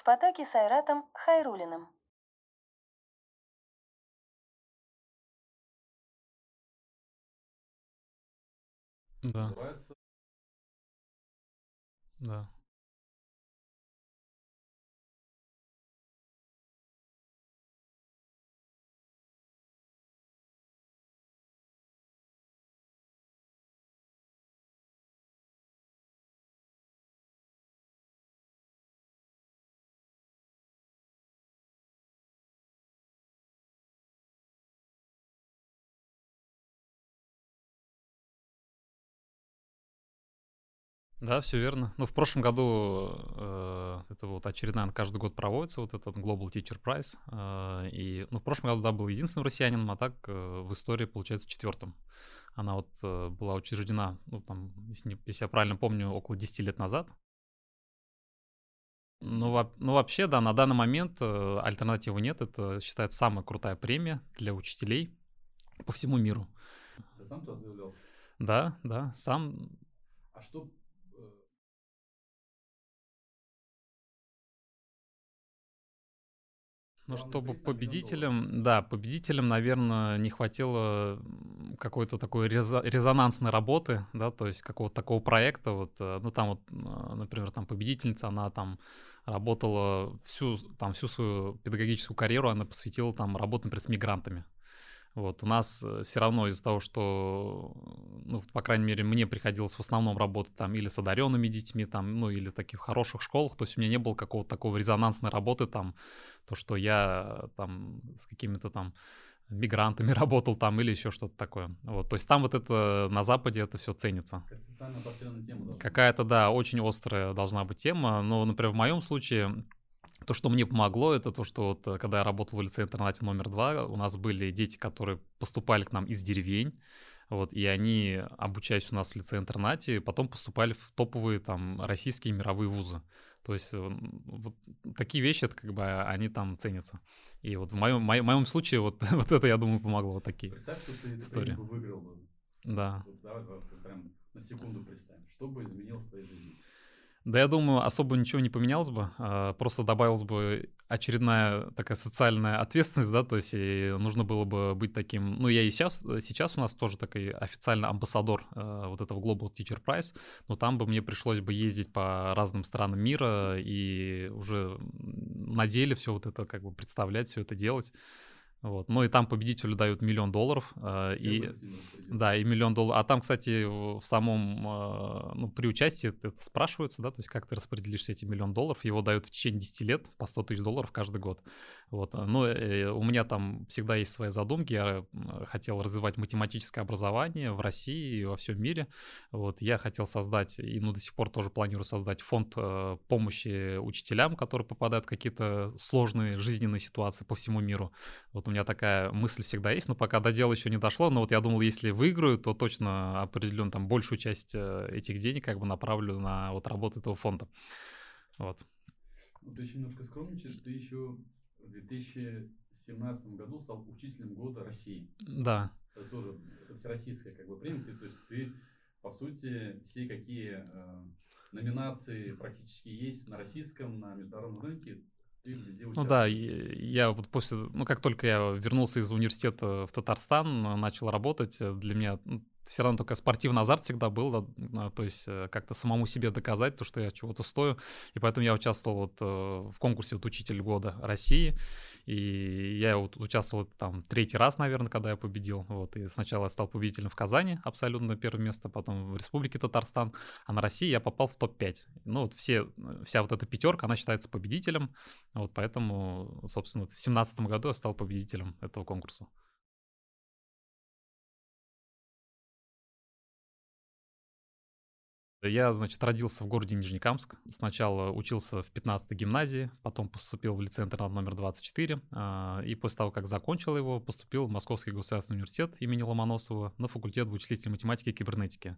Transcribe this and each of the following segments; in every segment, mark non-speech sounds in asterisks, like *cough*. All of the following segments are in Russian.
В потоке с Айратом Хайрулиным. Да, да. Да, все верно. Ну, в прошлом году э, это вот очередная, она каждый год проводится, вот этот Global Teacher Prize. э, и, ну, в прошлом году, да, был единственным россиянином, а так э, в истории, получается, четвертым. Она вот э, была учреждена, ну, там, если, не- если я правильно помню, около 10 лет назад. Ну, во- ну, вообще, да, на данный момент э, альтернативы нет. Это считается самая крутая премия для учителей по всему миру. Ты сам туда заявлялся? Да, да, сам А что... Ну, чтобы победителям, да, победителям, наверное, не хватило какой-то такой резо- резонансной работы, да, то есть какого-то такого проекта, вот, э, ну, там вот, э, например, там победительница, она там работала всю, там, всю свою педагогическую карьеру, она посвятила там работе, например, с мигрантами. Вот, у нас все равно из-за того, что, ну, по крайней мере, мне приходилось в основном работать там или с одаренными детьми, там, ну, или в таких хороших школах, то есть у меня не было какого-то такого резонансной работы, там, то, что я там с какими-то там мигрантами *laughs* работал там или еще что-то такое. Вот, то есть там вот это на Западе это все ценится. Как социально обостренная тема. Какая-то, да, очень острая должна быть тема. Но, например, в моем случае то, что мне помогло, это то, что вот э, когда я работал в лице-интернате номер два, у нас были дети, которые поступали к нам из деревень, вот, и они, обучаясь у нас в лице-интернате, потом поступали в топовые там российские мировые вузы. То есть э, вот такие вещи, это как бы они там ценятся. И вот в моем, моем, моем случае вот, *laughs* вот это, я думаю, помогло, вот такие. Представь, что ты бы выиграл бы. Да. Вот давай, давай, прям на секунду представим. Что бы изменилось в твоей жизни? Да, я думаю, особо ничего не поменялось бы, а, просто добавилась бы очередная такая социальная ответственность, да, то есть и нужно было бы быть таким, ну, я и сейчас, сейчас у нас тоже такой официально амбассадор э, вот этого Global Teacher Prize, но там бы мне пришлось бы ездить по разным странам мира и уже на деле все вот это как бы представлять, все это делать. Вот. Ну и там победителю дают миллион долларов. э, и, да, и миллион долларов. А там, кстати, в самом, э, ну, при участии это спрашивается, да, то есть как ты распределишь эти миллион долларов. Его дают в течение 10 лет по 100 тысяч долларов каждый год. Вот. Ну, э, у меня там всегда есть свои задумки. Я м, хотел развивать математическое образование в России и во всем мире. Вот. Я хотел создать, и ну, до сих пор тоже планирую создать фонд э, помощи учителям, которые попадают в какие-то сложные жизненные ситуации по всему миру. Вот у меня такая мысль всегда есть, но пока до дела еще не дошло. Но вот я думал, если выиграю, то точно определенно там большую часть э, этих денег как бы направлю на вот работу этого фонда. Вот. Ну, ты еще немножко скромничаешь, ты еще в 2017 году стал учителем года России. Да, Это тоже это всероссийская как бы премия. То есть ты, по сути, все какие э, номинации практически есть на российском, на международном рынке, ну да, я вот после, ну как только я вернулся из университета в Татарстан, начал работать, э, для меня все равно только спортивный азарт всегда был, да, а, то есть э, как-то самому себе доказать то, что я чего-то стою, и поэтому я участвовал вот э, в конкурсе вот «Учитель года России», и я вот участвовал там третий раз, наверное, когда я победил, вот, и сначала я стал победителем в Казани, абсолютно первое место, потом в Республике Татарстан, а на России я попал в топ-5. Ну вот все, вся вот эта пятерка, она считается победителем, вот поэтому, собственно, вот в семнадцатом году я стал победителем этого конкурса. Я, значит, родился в городе Нижнекамск. Сначала учился в 15-й гимназии, потом поступил в лицей-интернат номер 24. а, И после того, как закончил его, поступил в Московский государственный университет имени Ломоносова на факультет вычислительной математики и кибернетики.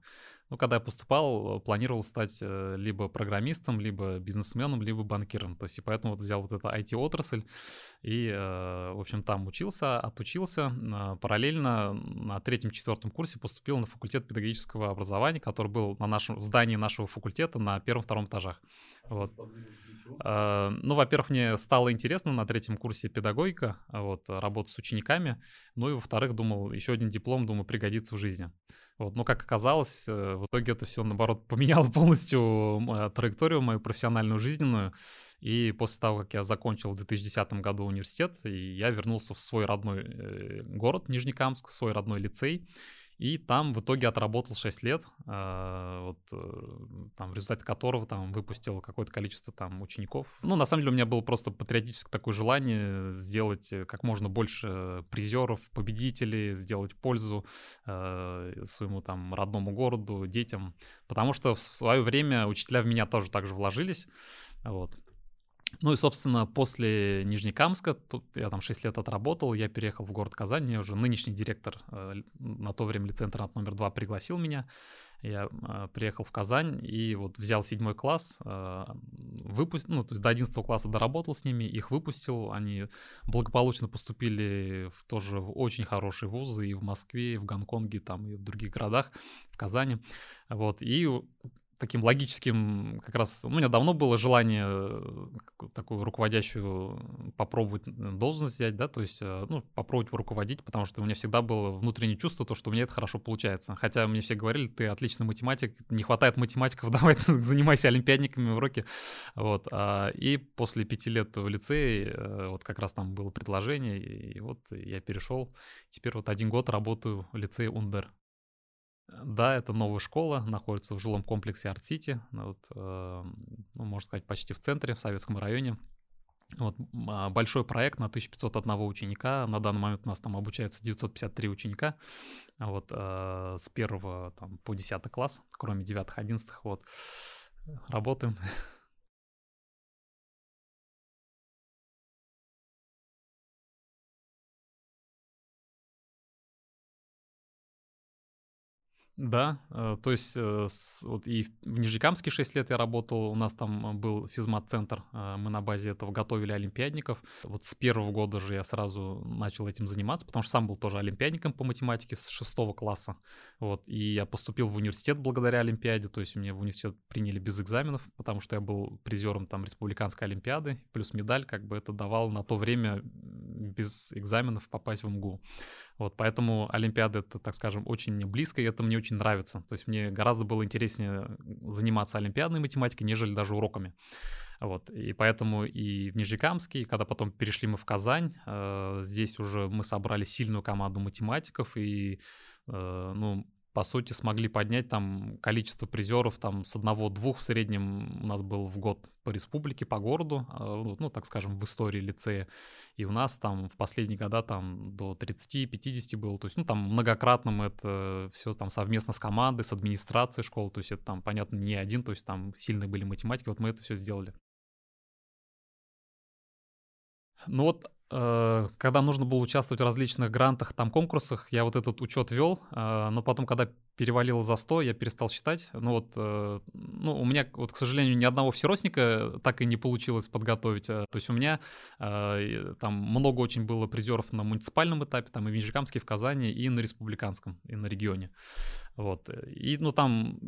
Ну, когда я поступал, планировал стать э, либо программистом, либо бизнесменом, либо банкиром. То есть, и поэтому вот взял вот эту IT-отрасль и, э, в общем, там учился, отучился. А, Параллельно на третьем-четвертом курсе поступил на факультет педагогического образования, который был на нашем, здании нашего факультета на первом-втором этажах. Вот. А, ну, во-первых, мне стало интересно на третьем курсе педагогика, вот, работа с учениками. Ну и, во-вторых, думал, еще один диплом, думаю, пригодится в жизни. Вот. Но, как оказалось, э, в итоге это все, наоборот, *laughs* поменяло полностью траекторию мою профессиональную, жизненную. И после того, как я закончил в 2010 году университет, я вернулся в свой родной э, город Нижнекамск, в свой родной лицей. И там в итоге отработал 6 лет, э, вот, э, там, в результате которого там выпустил какое-то количество там учеников. Ну, на самом деле у меня было просто патриотическое такое желание сделать э, как можно больше призеров, победителей, сделать пользу э, своему там родному городу, детям. Потому что в свое время учителя в меня тоже так же вложились. Вот. Ну и, собственно, после Нижнекамска, тут я там 6 лет отработал, я переехал в город Казань, мне уже нынешний директор э, на то время лицей-интернат номер 2 пригласил меня. Я э, приехал в Казань и вот взял седьмой класс, э, выпустил, ну, то есть до 11 класса доработал с ними, их выпустил, они благополучно поступили в, тоже в очень хорошие вузы и в Москве, и в Гонконге, там, и в других городах, в Казани. Вот, и таким логическим, как раз у меня давно было желание э, такую руководящую попробовать должность взять, да, то есть, э, ну, попробовать руководить, потому что у меня всегда было внутреннее чувство, то, что меня это хорошо получается. Хотя мне все говорили, ты отличный математик, не хватает математиков, *laughs* давай занимайся олимпиадниками в уроке. Вот. А, и после пяти лет в лицее, э, вот как раз там было предложение, и вот я перешел. Теперь вот один год работаю в лицее Унбер. Да, это новая школа, находится в жилом комплексе Арт-Сити, вот, э, ну, можно сказать, почти в центре, в Советском районе. Вот, а, большой проект на 1501 ученика. На данный момент у нас там обучается 953 ученика. Вот, э, с первого там, по 10 класс, кроме 9-11. Вот, работаем. *laughs* Да, э, то есть э, вот и в Нижнекамске 6 лет я работал, у нас там был физмат-центр, э, мы на базе этого готовили олимпиадников. Вот с первого года же я сразу начал этим заниматься, потому что сам был тоже олимпиадником по математике с шестого класса. Вот, и я поступил в университет благодаря олимпиаде, то есть меня в университет приняли без экзаменов, потому что я был призером там республиканской олимпиады, плюс медаль, как бы это давал на то время без экзаменов попасть в МГУ. Вот, поэтому Олимпиада это, так скажем, очень мне близко, и это мне очень нравится. То есть мне гораздо было интереснее заниматься олимпиадной математикой, нежели даже уроками. Вот, и поэтому и в Нижнекамске, когда потом перешли мы в Казань, э, здесь уже мы собрали сильную команду математиков, и, э, ну, по сути, смогли поднять там количество призеров там с одного-двух в среднем у нас был в год по республике, по городу, а, ну, так скажем, в истории лицея. И у нас там в последние года там до 30-50 было. То есть, ну, там многократно мы это все там совместно с командой, с администрацией школы. То есть это там, понятно, не один, то есть там сильные были математики. Вот мы это все сделали. Ну вот когда нужно было участвовать в различных грантах, там конкурсах, я вот этот учет вел, э, но потом, когда перевалило за 100, я перестал считать. Ну вот, э, ну у меня, вот, к сожалению, ни одного всеросника так и не получилось подготовить. То есть у меня там много очень было призеров на муниципальном этапе, там и в Нижнекамске, и в Казани, и на республиканском, и на регионе. Вот. И, ну, там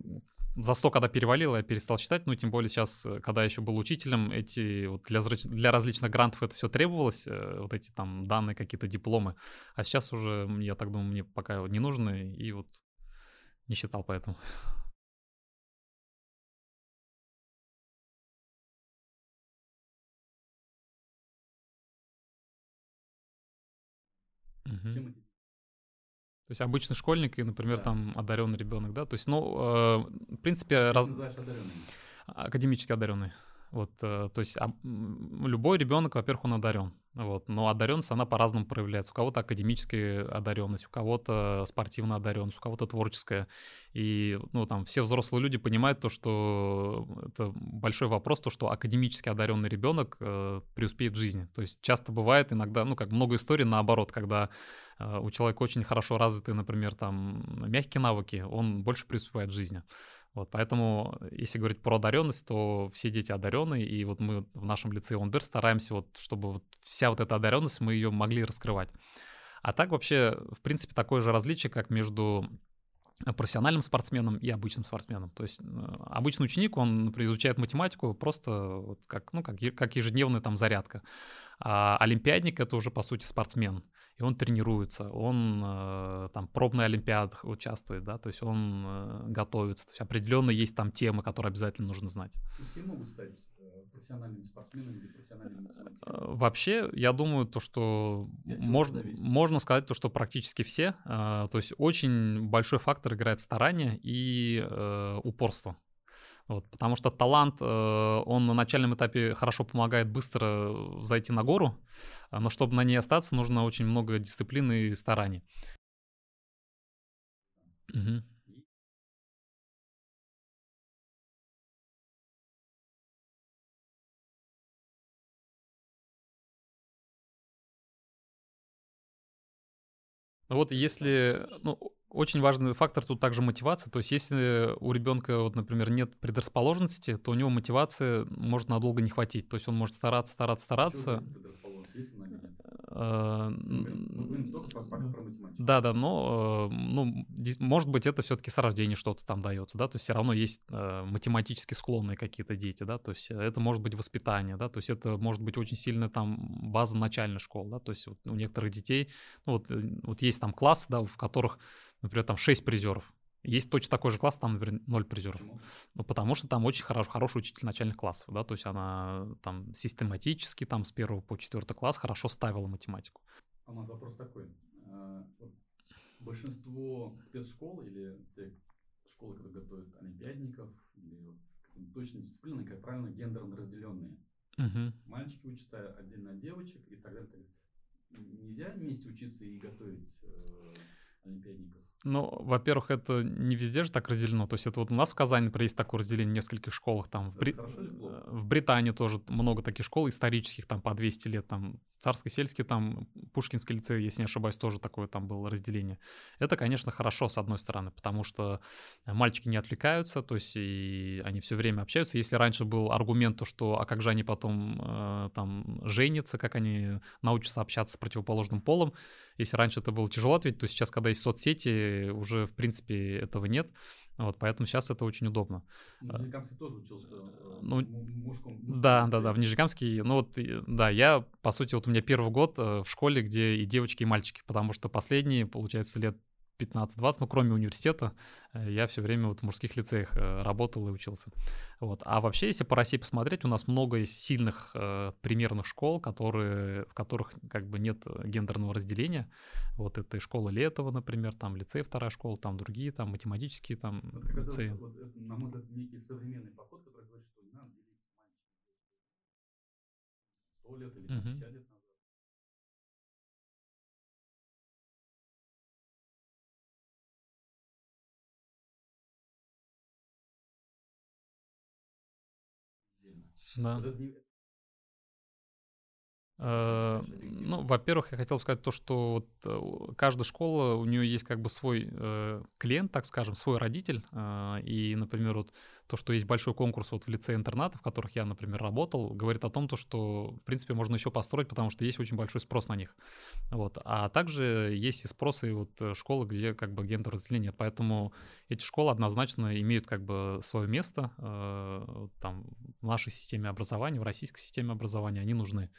за 100, когда перевалило, я перестал считать, ну, тем более сейчас, э, когда я еще был учителем, эти вот для, для различных грантов это все требовалось, э, вот эти там данные, какие-то дипломы, а сейчас уже, я так думаю, мне пока не нужны, и вот не считал поэтому. Чем то есть обычный школьник и, например, да. там одаренный ребенок, да? То есть, ну, э, в принципе... Раз... одаренный? Академически одаренный. Вот, э, то есть а, любой ребенок, во-первых, он одарен. Вот, но одаренность, она по-разному проявляется. У кого-то академическая одаренность, у кого-то спортивная одаренность, у кого-то творческая. И, ну, там, все взрослые люди понимают то, что это большой вопрос, то, что академически одаренный ребенок э, преуспеет в жизни. То есть часто бывает иногда, ну, как много историй наоборот, когда у человека очень хорошо развиты, например, там, мягкие навыки, он больше преуспевает в жизни. Вот, поэтому, если говорить про одаренность, то все дети одаренные, и вот мы в нашем лицее ОНБР стараемся, вот, чтобы вот вся вот эта одаренность, мы ее могли раскрывать. А так вообще, в принципе, такое же различие, как между профессиональным спортсменам и обычным спортсменам. То есть э, обычный ученик, он, например, изучает математику просто вот как, ну, как, как ежедневная там зарядка. А олимпиадник — это уже, по сути, спортсмен. И он тренируется, он э, там пробный олимпиадах участвует, да, то есть он э, готовится. То есть определенно есть там темы, которые обязательно нужно знать. Все могут стать профессиональными спортсменами или профессиональными? Вообще, я думаю, то, что можно, можно сказать, то, что практически все. То есть очень большой фактор играет старание и упорство. Вот, потому что талант, э, он на начальном этапе хорошо помогает быстро зайти на гору, но чтобы на ней остаться, нужно очень много дисциплины и стараний. Угу. Вот если, ну, очень важный фактор тут также мотивация. То есть, если у ребенка, вот, например, нет предрасположенности, то у него мотивации может надолго не хватить. То есть он может стараться, стараться, стараться. Э, да, да, но э, ну, может быть, это все-таки с рождения что-то там дается, да, то есть все равно есть э, математически склонные какие-то дети, да, то есть это может быть воспитание, да, то есть это может быть очень сильная там база начальной школы, да, то есть вот у некоторых детей, ну вот, вот есть там классы, да, в которых, например, там 6 призеров, есть точно такой же класс, там, например, ноль призеров. Почему? Ну, потому что там очень хорош, хороший учитель начальных классов, да, то есть она там систематически там с первого по четвертый класс хорошо ставила математику. А у нас вопрос такой. А, большинство спецшкол или те школы, которые готовят олимпиадников или точные дисциплины, как правило, гендерно разделенные. Угу. Мальчики учатся отдельно от девочек и так далее. Нельзя вместе учиться и готовить э, олимпиадников? Ну, во-первых, это не везде же так разделено. То есть это вот у нас в Казани, например, есть такое разделение в нескольких школах. Там в, Бри... в Британии тоже много таких школ исторических, там по 200 лет. Там Царско-сельский, там Пушкинский лицей, если не ошибаюсь, тоже такое там было разделение. Это, конечно, хорошо, с одной стороны, потому что мальчики не отвлекаются, то есть и они все время общаются. Если раньше был аргумент, то что, а как же они потом э, там женятся, как они научатся общаться с противоположным полом, если раньше это было тяжело ответить, то сейчас, когда есть соцсети, уже, в принципе, этого нет. Вот, поэтому сейчас это очень удобно. В Нижнекамске тоже учился э, ну, мужском, Да, да, да, в Нижнекамске. Ну вот, да, я, по сути, вот у меня первый год э, в школе, где и девочки, и мальчики, потому что последние, получается, лет 15-20, ну, кроме университета, э, я все время вот в мужских лицеях э, работал и учился. Вот. А вообще, если по России посмотреть, у нас много сильных э, примерных школ, которые, в которых как бы нет гендерного разделения. Вот это и школа Летова, например, там лицей вторая школа, там другие, там математические там вот, лицеи. Вот, на мой взгляд, некий современный подход, который говорит, что не надо делить мальчиков 100 лет или 50 uh-huh. лет Да. Э, ну, во-первых, я хотел сказать то, что вот э, каждая школа, у нее есть как бы свой э, клиент, так скажем, свой родитель. И, например, вот то, что есть большой конкурс вот в лице-интернатах, в которых я, например, работал, говорит о том, то, что, в принципе, можно еще построить, потому что есть очень большой спрос на них. Вот. А также есть и спрос и вот э, школы, где как бы гендер разделения нет. Поэтому эти школы однозначно имеют как бы свое место э, там в нашей системе образования, в российской системе образования, они нужны.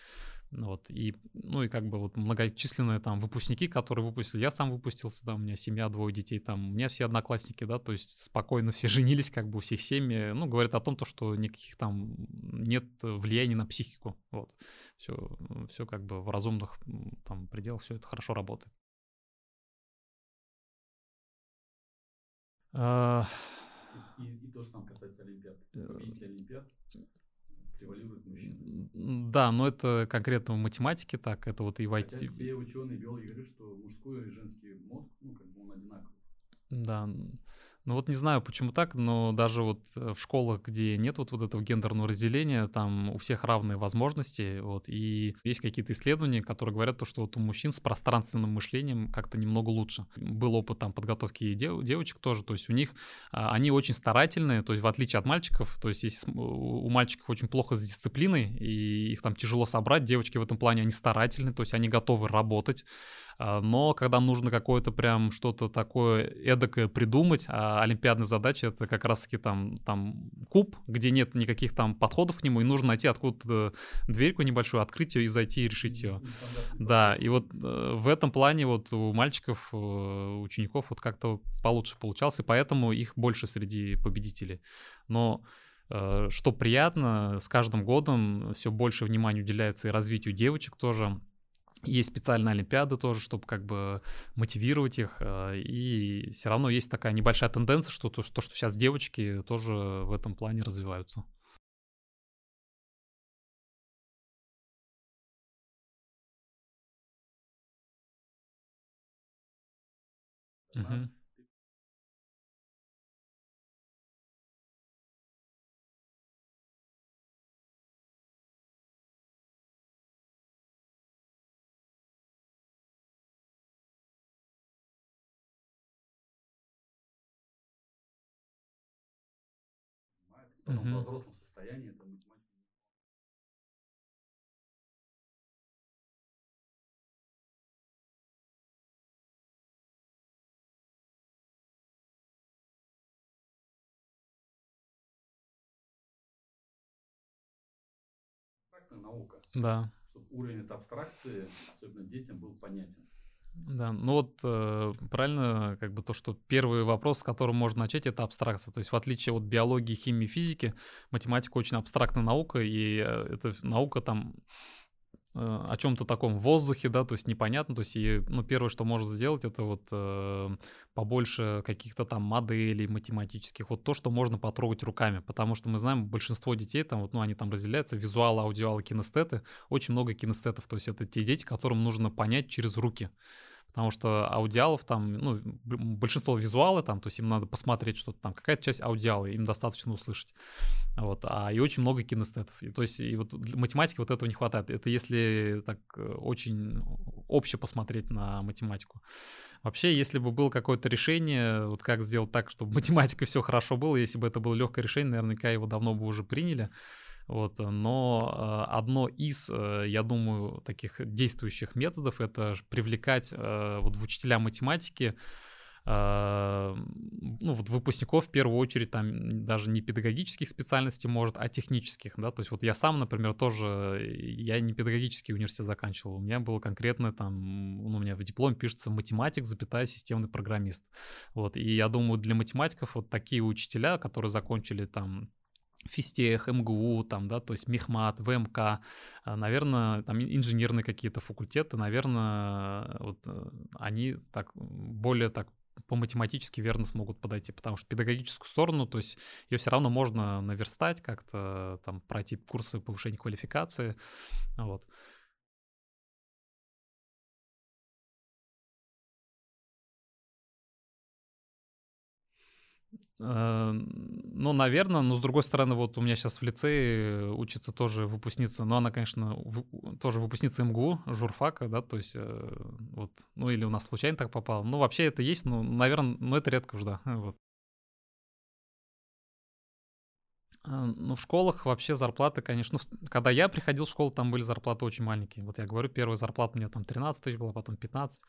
Вот, и, ну, и как бы вот многочисленные там выпускники, которые выпустили, я сам выпустился, да, у меня семья, двое детей, там, у меня все одноклассники, да, то есть спокойно все *laughs* женились, как бы у всех семьи, ну, говорят о том, то, что никаких там нет влияния на психику, вот, все, все как бы в разумных там пределах, все это хорошо работает. А, и, и то же самое касается Олимпиад. Э, Победители Олимпиад превалируют мужчины. Да, но это конкретно в математике так, это вот и в IT. Хотя все ученые, биологи говорят, что мужской и женский мозг, ну, как бы он одинаковый. Да, ну вот не знаю, почему так, но даже вот э, в школах, где нет вот, вот этого гендерного разделения, там у всех равные возможности, вот, и есть какие-то исследования, которые говорят то, что вот у мужчин с пространственным мышлением как-то немного лучше. Был опыт там подготовки дев, девочек тоже, то есть у них, а, они очень старательные, то есть в отличие от мальчиков, то есть если у мальчиков очень плохо с дисциплиной, и их там тяжело собрать, девочки в этом плане, они старательные, то есть они готовы работать, но когда нужно какое-то прям что-то такое эдакое придумать, а олимпиадная задача — это как раз-таки там, там куб, где нет никаких там подходов к нему, и нужно найти откуда-то дверьку небольшую, открыть ее и зайти и решить ее. Да, и вот э, в этом плане вот у мальчиков, э, учеников вот как-то получше получался, и поэтому их больше среди победителей. Но э, что приятно, с каждым годом все больше внимания уделяется и развитию девочек тоже. Есть специальные олимпиады тоже, чтобы как бы мотивировать их. Э, и все равно есть такая небольшая тенденция, что то, что, сейчас девочки тоже в этом плане развиваются. Мгм. Потом во Мгм. взрослом состоянии это математика. Абстрактная наука, Да. чтобы уровень этой абстракции, особенно детям, был понятен. Да, ну вот э, правильно, как бы то, что первый вопрос, с которым можно начать, это абстракция. То есть в отличие от биологии, химии, физики, математика очень абстрактная наука, и э, эта наука там о чем-то таком в воздухе, да, то есть непонятно, то есть и, ну, первое, что может сделать, это вот э, побольше каких-то там моделей математических, вот то, что можно потрогать руками, потому что мы знаем, большинство детей там, вот, ну, они там разделяются, визуалы, аудиалы, кинестеты, очень много кинестетов, то есть это те дети, которым нужно понять через руки, потому что аудиалов там, ну, большинство визуалы там, то есть им надо посмотреть что-то там, какая-то часть аудиала, им достаточно услышать, вот, а и очень много кинестетов, и, то есть и вот математики вот этого не хватает, это если так э, очень обще посмотреть на математику. Вообще, если бы было какое-то решение, вот как сделать так, чтобы *laughs* математика все хорошо было, если бы это было легкое решение, наверняка его давно бы уже приняли, вот, но э, одно из, э, я думаю, таких действующих методов это привлекать э, вот в учителя математики ну, вот выпускников в первую очередь там даже не педагогических специальностей может, а технических, да, то есть вот я сам, например, тоже, я не педагогический университет заканчивал, у меня было конкретно там, ну, у меня в дипломе пишется математик, запятая, системный программист, вот, и я думаю, для математиков вот такие учителя, которые закончили там физтех, МГУ, там, да, то есть Мехмат, ВМК, а, наверное, там инженерные какие-то факультеты, наверное, вот э, они так более так по математически верно смогут подойти, потому что педагогическую сторону, то есть ее все равно можно наверстать как-то, там, пройти курсы повышения квалификации, вот. Ну, наверное, но с другой стороны, вот у меня сейчас в лицее учится тоже выпускница, но она, конечно, в, тоже выпускница МГУ, журфака, да, то есть э, вот, ну или у нас случайно так попало. Ну, вообще это есть, но, наверное, но это редко уже, да, *laughs* вот. А, ну, в школах вообще зарплаты, конечно, ну, когда я приходил в школу, там были зарплаты очень маленькие. Вот я говорю, первая зарплата у меня там 13 тысяч была, потом 15.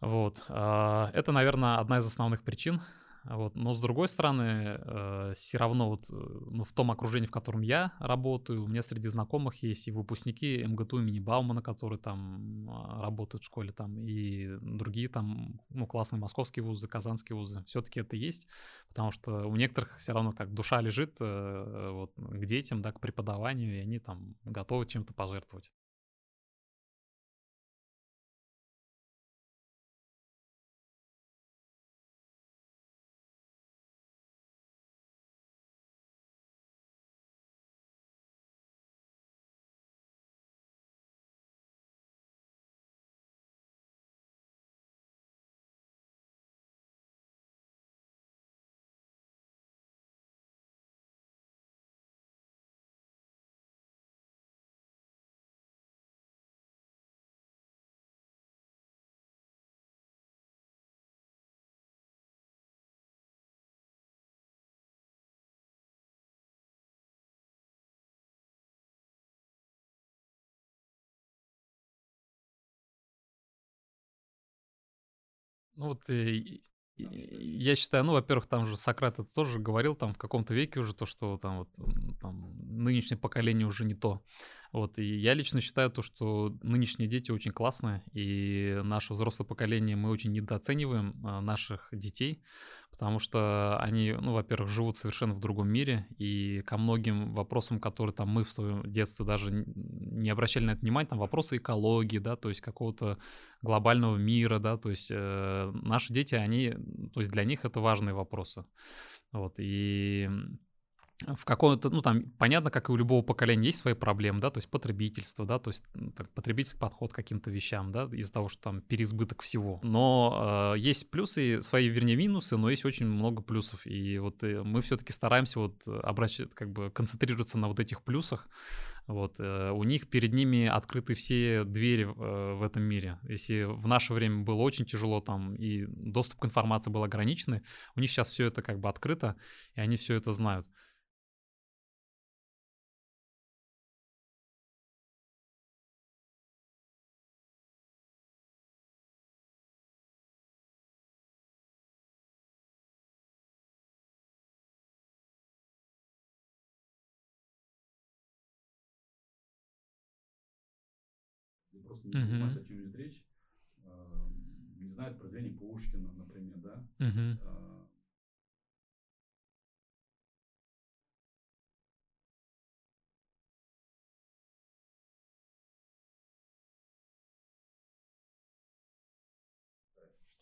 Вот. Это, наверное, одна из основных причин, вот. Но с другой стороны, э, все равно вот, э, ну, в том окружении, в котором я работаю, у меня среди знакомых есть и выпускники МГТУ имени Баумана, которые там а, работают в школе, там, и другие там, ну, классные московские вузы, казанские вузы. Все-таки это есть, потому что у некоторых все равно как душа лежит э, вот, к детям, да, к преподаванию, и они там готовы чем-то пожертвовать. Ну вот я считаю, ну, во-первых, там же Сократ это тоже говорил там в каком-то веке уже то, что там вот там, нынешнее поколение уже не то. Вот, и я лично считаю то, что нынешние дети очень классные, и наше взрослое поколение, мы очень недооцениваем а, наших детей, потому что они, ну, во-первых, живут совершенно в другом мире, и ко многим вопросам, которые там мы в своем детстве даже не обращали на это внимание, там вопросы экологии, да, то есть какого-то глобального мира, да, то есть э, наши дети, они, то есть для них это важные вопросы. Вот, и в каком-то, ну там, понятно, как и у любого поколения есть свои проблемы, да, то есть потребительство, да, то есть так, потребительский подход к каким-то вещам, да, из-за того, что там переизбыток всего. Но э, есть плюсы, свои, вернее, минусы, но есть очень много плюсов. И вот э, мы все-таки стараемся вот обращать, как бы концентрироваться на вот этих плюсах. Вот, э, у них перед ними открыты все двери э, в этом мире. Если в наше время было очень тяжело там и доступ к информации был ограниченный, у них сейчас все это как бы открыто, и они все это знают. Просто не понимают, о чем идет речь, а, не знают произведение Пушкина, например, да. Uh-huh.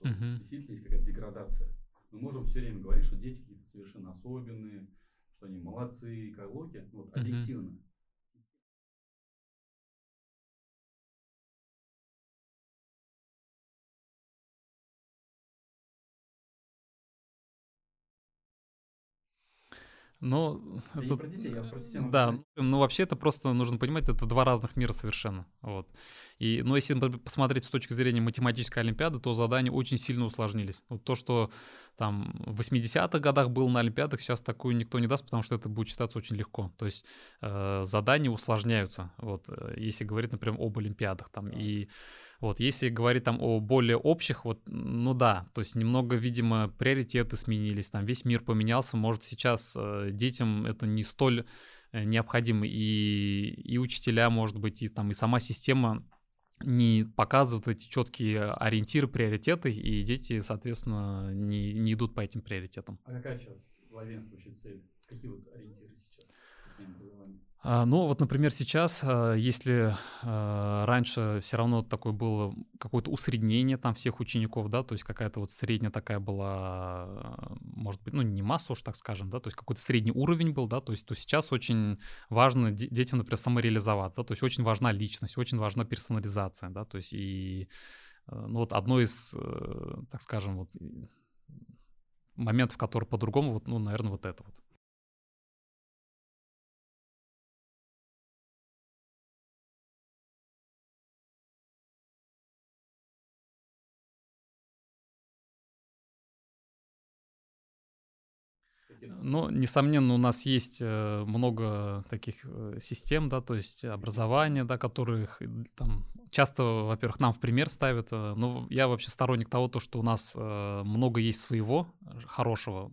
Что uh-huh. действительно есть какая-то деградация. Мы можем все время говорить, что дети какие-то совершенно особенные, что они молодцы, ну, вот, объективно. Ну, это... не про детей, я про систему. Да, ну вообще это просто нужно понимать, это два разных мира совершенно. Вот. И, ну, если посмотреть с точки зрения математической олимпиады, то задания очень сильно усложнились. Вот то, что там в 80-х годах был на олимпиадах, сейчас такую никто не даст, потому что это будет считаться очень легко. То есть э, задания усложняются, вот, э, если говорить, например, об олимпиадах там. И вот, если говорить там о более общих, вот, ну да, то есть немного, видимо, приоритеты сменились, там весь мир поменялся, может сейчас э, детям это не столь э, необходимо, и, и учителя, может быть, и там и сама система не показывают эти четкие ориентиры, приоритеты, и дети, соответственно, не, не идут по этим приоритетам. А какая сейчас главенствующая цель? Какие вот ориентиры сейчас А, ну, вот, например, сейчас, а, если а, раньше все равно такое было какое-то усреднение там всех учеников, да, то есть какая-то вот средняя такая была, может быть, ну, не масса уж, так скажем, да, то есть какой-то средний уровень был, да, то есть то сейчас очень важно детям, например, самореализоваться, да, то есть очень важна личность, очень важна персонализация, да, то есть и, ну, вот одно из, э, так скажем, вот моментов, которые по-другому, вот, ну, наверное, вот это вот. Ну, несомненно, у нас есть э, много таких э, систем, да, то есть образования, да, которых там часто, во-первых, нам в пример ставят. Э, но я вообще сторонник того, то, что у нас много есть своего хорошего.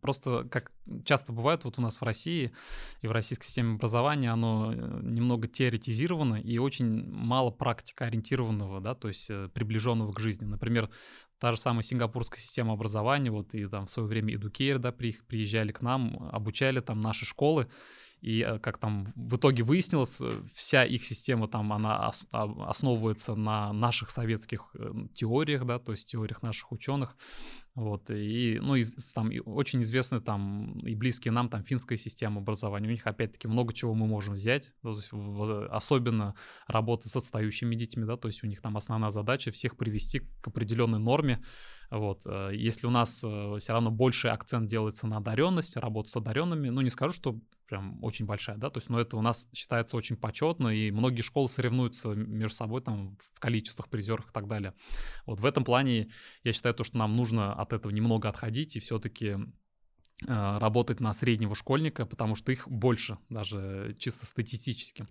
Просто, как часто бывает вот у нас в России и в российской системе образования, оно немного теоретизировано и очень мало практика ориентированного, да, то есть приближенного к жизни. Например, Та же самая сингапурская система образования, вот и там в свое время Educare, да, приезжали к нам, обучали там наши школы, и э, как там в итоге выяснилось, э, вся их система там, она основывается на наших советских э, теориях, да, то есть теориях наших ученых. Вот, и, ну, и, там, и очень известны там и близкие нам там финская система образования. У них, опять-таки, много чего мы можем взять, да, то есть, особенно работа с отстающими детьми, да, то есть у них там основная задача всех привести к определенной норме, вот. Если у нас все равно больше акцент делается на одаренность, работу с одаренными, ну, не скажу, что прям очень большая, да, то есть, но это у нас считается очень почетно, и многие школы соревнуются между собой там в количествах призеров и так далее. Вот в этом плане я считаю то, что нам нужно от этого немного отходить и все-таки э, работать на среднего школьника, потому что их больше, даже чисто статистически.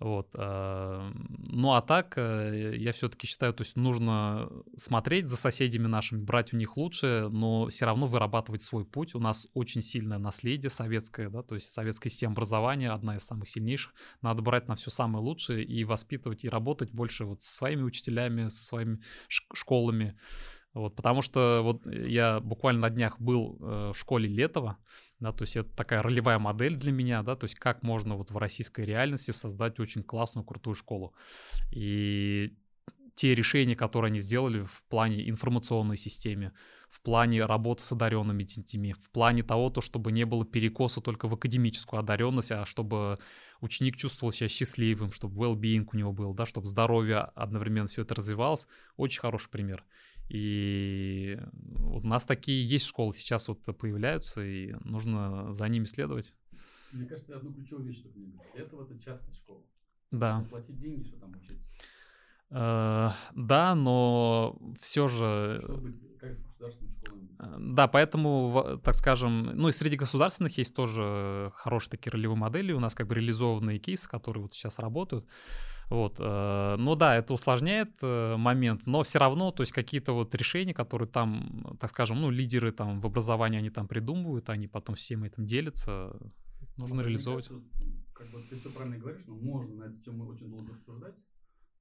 Вот. э, Ну а так, э, я все-таки считаю, то есть нужно смотреть за соседями нашими, брать у них лучшее, но все равно вырабатывать свой путь. У нас очень сильное наследие советское, да, то есть советская система образования одна из самых сильнейших. Надо брать на все самое лучшее и воспитывать, и работать больше вот со своими учителями, со своими школами. Вот, потому что вот я буквально на днях был э, в школе Летова, да, то есть это такая ролевая модель для меня, да, то есть как можно вот в российской реальности создать очень классную, крутую школу. И те решения, которые они сделали в плане информационной системе, в плане работы с одаренными детьми, в плане того, то, чтобы не было перекоса только в академическую одаренность, а чтобы ученик чувствовал себя счастливым, чтобы well-being у него был, да, чтобы здоровье одновременно все это развивалось. Очень хороший пример. И у нас такие есть школы сейчас вот появляются, и нужно за ними следовать. Мне кажется, одну ключевую вещь только не говоришь. Этого это частная школа. Да. Платить деньги, что там учиться. Э, Да, но все же... Э, Да, поэтому, так скажем, ну и среди государственных есть тоже хорошие такие ролевые модели, у нас как бы реализованные кейсы, которые вот сейчас работают. Вот, э, ну да, это усложняет э, момент, но все равно, то есть какие-то вот решения, которые там, так скажем, ну лидеры там в образовании, они там придумывают, они потом всем этим делятся, нужно Мне реализовывать. кажется, как бы ты все правильно говоришь, но можно на эту тему очень долго рассуждать,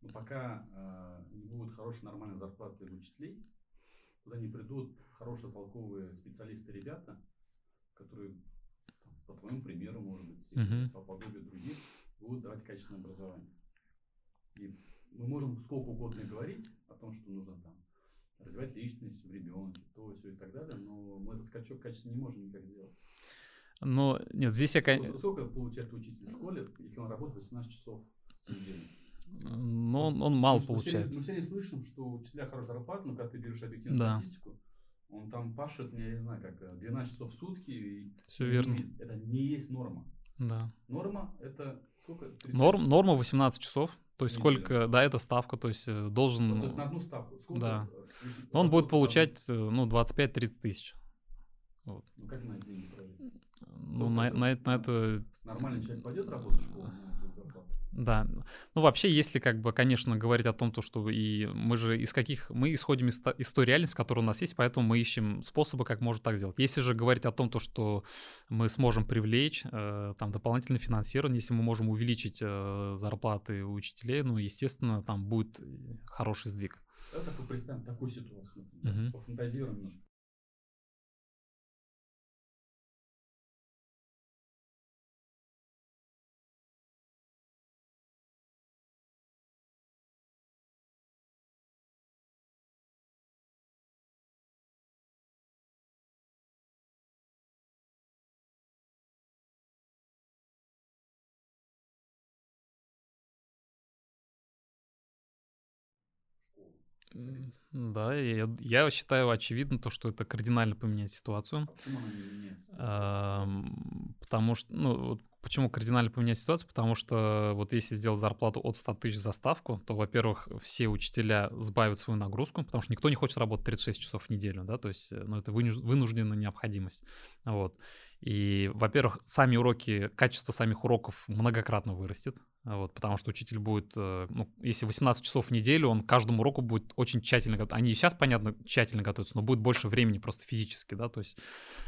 но пока э, не будет хорошей нормальной зарплаты учителей, туда не придут хорошие толковые специалисты ребята, которые по твоему примеру, может быть, Мгм. по подобию других, будут давать качественное образование. И мы можем сколько угодно говорить о том, что нужно там развивать личность в ребенке, то, все и так далее, но мы этот скачок качества не можем никак сделать. Но нет, здесь я, кон- Сколько- Сколько получает учитель в школе, если он работает 18 часов в неделю? ну, он, он мало Мы- все получает. время- Мы все время слышим, что у учителя хорошая зарплата, но когда ты берешь объективную Да. статистику, он там пашет, я не знаю, как э, 12 часов в сутки. И Все не верно. имеет- Это не есть норма. Да. Норма это сколько? 30 Норм, часов? норма 18 часов. То есть Неделю. сколько, да, это ставка, то есть э, должен, Ну, то есть на одну ставку. Сколько Да. э, учитель он будет получать, э, ну, 25-30 тысяч. Ну как на деньги прожить? Ну, на, на это, на это, Нормальный человек пойдет работать в школу на? Да. Ну, вообще, если, как бы, конечно, говорить о том, то, что и мы же из каких, мы исходим из, из той реальности, которая у нас есть, поэтому мы ищем способы, как можно так сделать. Если же говорить о том, то, что мы сможем привлечь э, там дополнительное финансирование, если мы можем увеличить э, зарплаты учителей, ну, естественно, там будет э, хороший сдвиг. Давай такой представим такую ситуацию, например, Мгм. пофантазируем немножко. М, Да, я, я считаю очевидно то, что это кардинально поменяет ситуацию. А почему она не меняется? Ам, Потому что, ну, вот почему кардинально поменять ситуацию? Потому что вот если сделать зарплату от 100 тысяч за ставку, то, во-первых, все учителя сбавят свою нагрузку, потому что никто не хочет работать 36 часов в неделю, да, то есть, э, ну, это вынуж- вынужденная необходимость, вот. И, во-первых, сами уроки, качество самих уроков многократно вырастет, вот, потому что учитель будет, э, ну, если 18 часов в неделю, он каждому уроку будет очень тщательно готовиться. Они и сейчас, понятно, тщательно готовятся, но будет больше времени просто физически, да, то есть,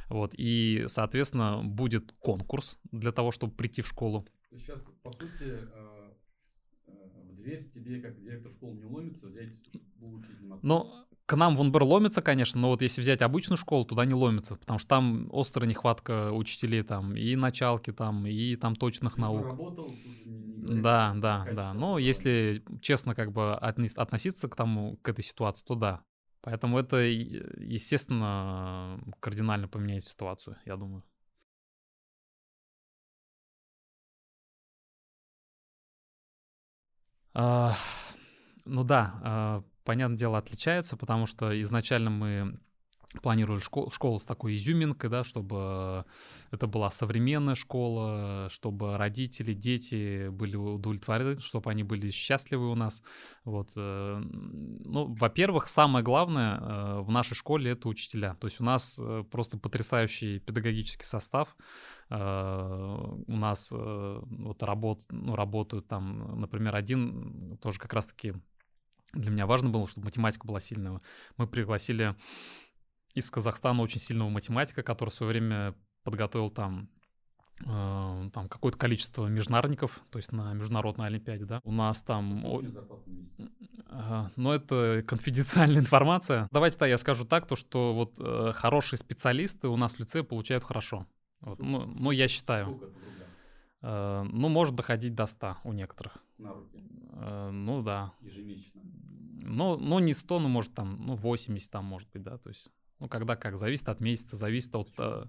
вот, и, соответственно, будет конкурс для того, чтобы прийти в школу. Сейчас, по сути, э, э, в дверь тебе, как директор школы, не уломится взять школу. Ну, к нам в УНБР ломится, конечно, но вот если взять обычную школу, туда не ломится, потому что там острая нехватка учителей там и началки там, и там точных Ты наук. Да, да, да. Но если честно как бы относиться к тому, к этой ситуации, то да. Поэтому это, естественно, кардинально поменяет ситуацию, я думаю. А, Ну да, а, понятное дело, отличается, потому что изначально мы планировали школу, школу с такой изюминкой, да, чтобы это была современная школа, чтобы родители, дети были удовлетворены, чтобы они были счастливы у нас. Вот. Э, ну, во-первых, самое главное э, в нашей школе — это учителя. То есть у нас э, просто потрясающий педагогический состав. У нас вот работ, ну, работают там, например, один тоже как раз-таки для меня важно было, чтобы математика была сильная. Мы пригласили из Казахстана очень сильного математика, который в свое время подготовил там э, там какое-то количество международников, то есть на международной олимпиаде, да. У нас там... Э, но это конфиденциальная *laughs* информация. Давайте-то я скажу так, то что вот э, хорошие специалисты у нас в лице получают хорошо. Вот, ну, ну, я считаю. Э, ну, может доходить до 100 у некоторых. На руки? Э, ну, да. Ежемесячно? Ну, ну, не 100, ну, может, там, ну, 80 там, может быть, да, то есть... Ну, когда как, зависит от месяца, зависит от... Э,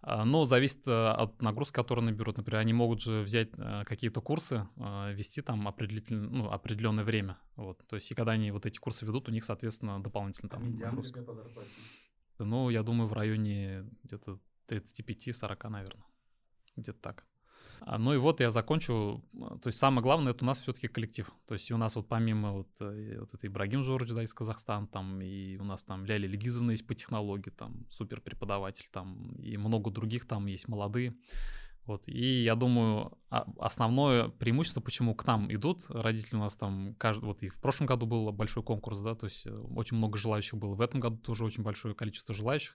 а, ну, зависит э, от нагрузки, которые наберут. Например, они могут же взять э, какие-то курсы, вести там определительное, ну, определенное время. Вот. То есть, и когда они вот эти курсы ведут, у них, соответственно, дополнительно там а нагрузка. по зарплате? Ну, я думаю, в районе где-то 35-40, наверное. Где-то так. А, ну и вот я закончу. То есть самое главное, это у нас все-таки коллектив. То есть у нас вот помимо вот, э, вот этой Ибрагим Жорж, да, из Казахстана, там, и у нас там Ляля Легизовна есть по технологии, там, супер преподаватель, там, и много других там есть молодые. Вот. И я думаю, а, основное преимущество, почему к нам идут родители у нас там, каждый, вот и в прошлом году был большой конкурс, да, то есть э, очень много желающих было, в этом году тоже очень большое количество желающих,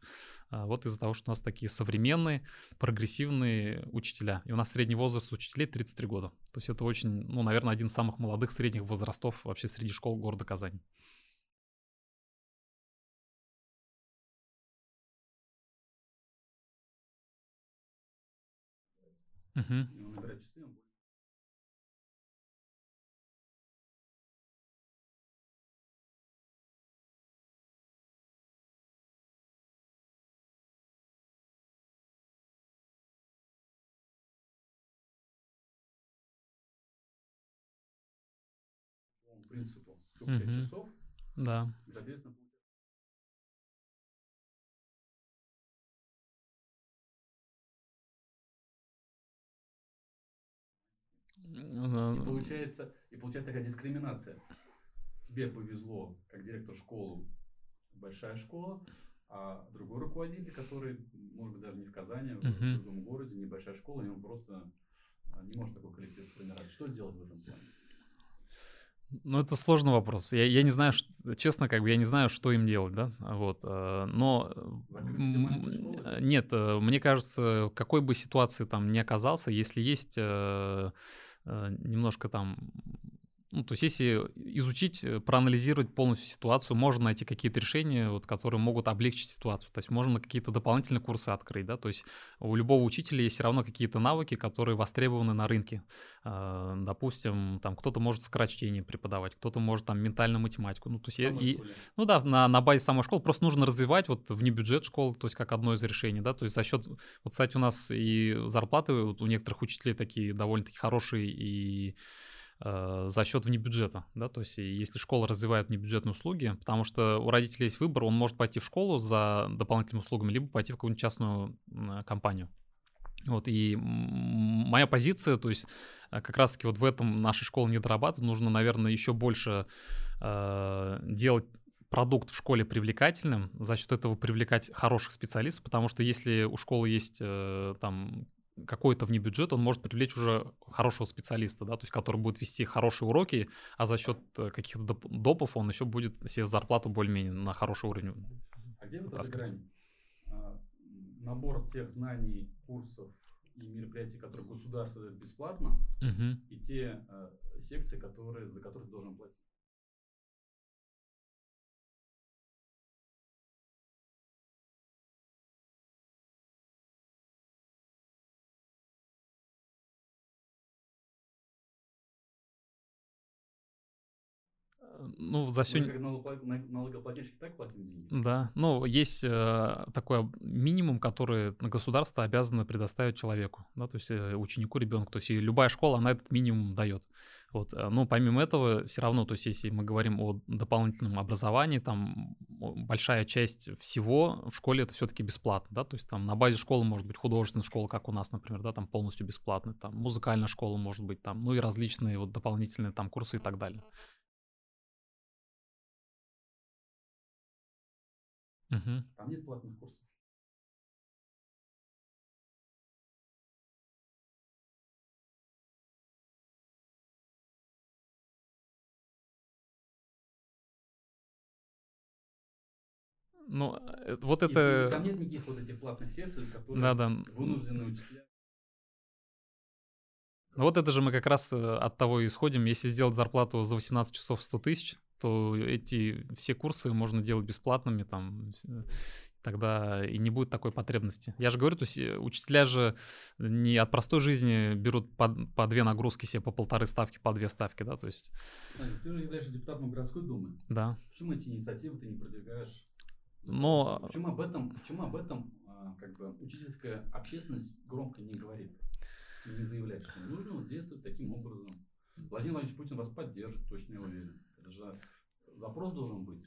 а, вот из-за того, что у нас такие современные, прогрессивные учителя. И у нас средний возраст учителей 33 года. То есть это очень, ну, наверное, один из самых молодых средних возрастов вообще среди школ города Казань. Угу. И он набирает часы, он принципу трех угу. часов. Да. Соответственно, И получается, и получается такая дискриминация. Тебе повезло, как директор школы, большая школа, а другой руководитель, который, может быть, даже не в Казани, а в другом городе, небольшая школа, и он просто а, не может такой коллектив сформировать. Что делать в этом плане? Ну, это сложный вопрос. Я, я не знаю, что, честно, как бы я не знаю, что им делать, да, вот. Э, но нет, э, мне кажется, какой бы ситуации там ни оказался, если есть э, немножко там ну, то есть если изучить, э, проанализировать полностью ситуацию, можно найти какие-то решения, вот, которые могут облегчить ситуацию. То есть можно какие-то дополнительные курсы открыть, да, то есть у любого учителя есть все равно какие-то навыки, которые востребованы на рынке. Э, допустим, там кто-то может скорочтение преподавать, кто-то может там ментальную математику. Ну, то есть, и, ну да, на, на базе самой школы просто нужно развивать вот вне бюджет школы, то есть как одно из решений, да, то есть за счет, вот, кстати, у нас и зарплаты вот, у некоторых учителей такие довольно-таки хорошие и Э, за счет внебюджета, да, то есть если школа развивает внебюджетные услуги, потому что у родителей есть выбор, он может пойти в школу за дополнительными услугами, либо пойти в какую-нибудь частную компанию. Вот, и моя позиция, то есть э, как раз-таки вот в этом наша школа не дорабатывает, нужно, наверное, еще больше э, делать продукт в школе привлекательным, за счет этого привлекать хороших специалистов, потому что если у школы есть э, там какой-то вне бюджет, он может привлечь уже хорошего специалиста, да, то есть который будет вести хорошие уроки, а за счет э, каких-то допов он еще будет себе зарплату более-менее на хороший уровень. А где вот эта грань? А, набор тех знаний, курсов и мероприятий, которые государство дает бесплатно, угу. и те а, секции, которые, за которые ты должен платить. Ну, за все... налогоплательщики так платим деньги? Да, ну, есть э, такой минимум, который государство обязано предоставить человеку, да, то есть э, ученику, ребенку, то есть любая школа, она этот минимум дает. Вот, э, но помимо этого, все равно, то есть если мы говорим о дополнительном образовании, там большая часть всего в школе это все-таки бесплатно, да, то есть там на базе школы может быть художественная школа, как у нас, например, да, там полностью бесплатная, там музыкальная школа может быть там, ну и различные вот дополнительные там курсы и так далее. Угу. Там нет платных курсов. Ну, э, вот это... И там нет никаких вот этих платных сессий, которые да, да. вынуждены учителя. Ну вот это же мы как раз э, от того и исходим. Если сделать зарплату за 18 часов 100 тысяч, то эти все курсы можно делать бесплатными, там, тогда и не будет такой потребности. Я же говорю, то есть э, учителя же не от простой жизни берут по, по две нагрузки себе, по полторы ставки, по две ставки, да, то есть... Ты же являешься депутатом городской думы. Да. Почему эти инициативы ты не продвигаешь но... Почему об этом, почему об этом а, как бы учительская общественность громко не говорит, не заявляет, что нужно вот действовать таким образом. Владимир Владимирович Путин вас поддержит, точно я уверен. Это же запрос должен быть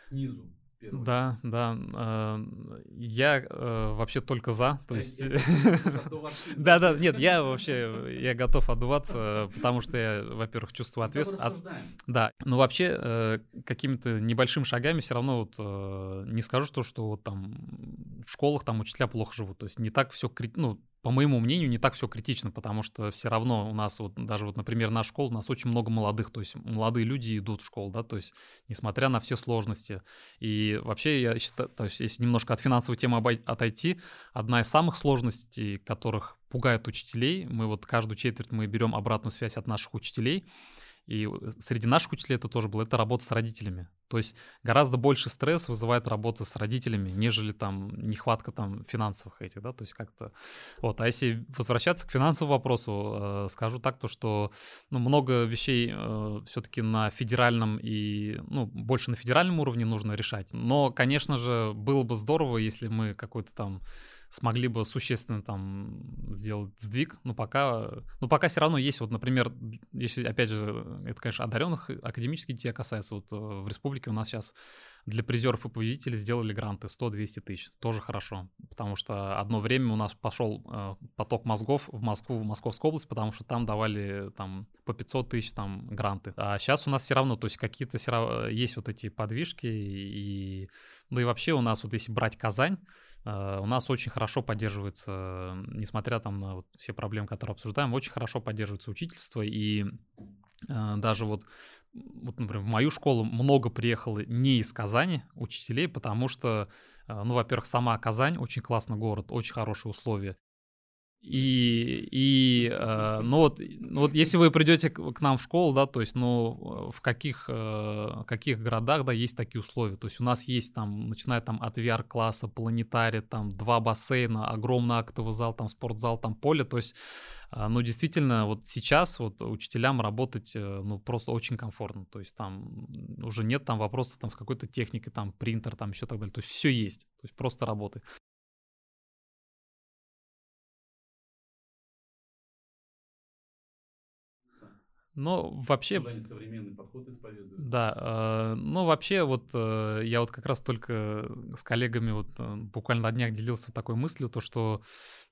снизу. Да, да. Э, я э, вообще только за. То есть... *laughs* Да, да, нет, я вообще, я готов отдуваться, потому что я, во-первых, чувствую ответственность. Да, но вообще э, какими-то небольшими шагами все равно вот не скажу, что, что вот там в школах там учителя плохо живут. То есть не так все, ну, по моему мнению, не так все критично, потому что все равно у нас вот даже вот, например, наша школа, у нас очень много молодых, то есть молодые люди идут в школу, да, то есть несмотря на все сложности. И вообще я считаю, то есть если немножко от финансовой темы отойти, одна из самых сложностей, которых пугает учителей, мы вот каждую четверть мы берем обратную связь от наших учителей, и среди наших учителей это тоже было, это работа с родителями. То есть гораздо больше стресс вызывает работа с родителями, нежели там нехватка там финансовых этих, да, то есть как-то... Вот, а если возвращаться к финансовому вопросу, э, скажу так, то что ну, много вещей э, все-таки на федеральном и, ну, больше на федеральном уровне нужно решать. Но, конечно же, было бы здорово, если мы какой-то там смогли бы существенно там сделать сдвиг, но пока, но пока все равно есть вот, например, если, опять же, это, конечно, одаренных академических детей касается, вот э, в республике у нас сейчас для призеров и победителей сделали гранты 100-200 тысяч, тоже хорошо, потому что одно время у нас пошел э, поток мозгов в Москву, в Московскую область, потому что там давали там по 500 тысяч там гранты, а сейчас у нас все равно, то есть какие-то равно есть вот эти подвижки и, ну и вообще у нас вот если брать Казань, Э, у нас очень хорошо поддерживается, несмотря там на вот все проблемы, которые обсуждаем, очень хорошо поддерживается учительство, и э, даже вот, вот, например, в мою школу много приехало не из Казани учителей, потому что, э, ну, во-первых, сама Казань очень классный город, очень хорошие условия, и, и э, ну, вот, ну вот если вы придете к, к нам в школу, да, то есть, ну, в каких, э, каких городах, да, есть такие условия. То есть у нас есть там, начиная там от VR-класса, планетария, там два бассейна, огромный актовый зал, там спортзал, там поле. То есть, э, ну, действительно, вот сейчас вот учителям работать, э, ну, просто очень комфортно. То есть там уже нет там вопросов там с какой-то техникой, там принтер, там еще так далее. То есть все есть. То есть просто работы. Но вообще... Они современный подход исповедуют. Да, э, ну вообще вот э, я вот как раз только с коллегами вот э, буквально на днях делился такой мыслью, то что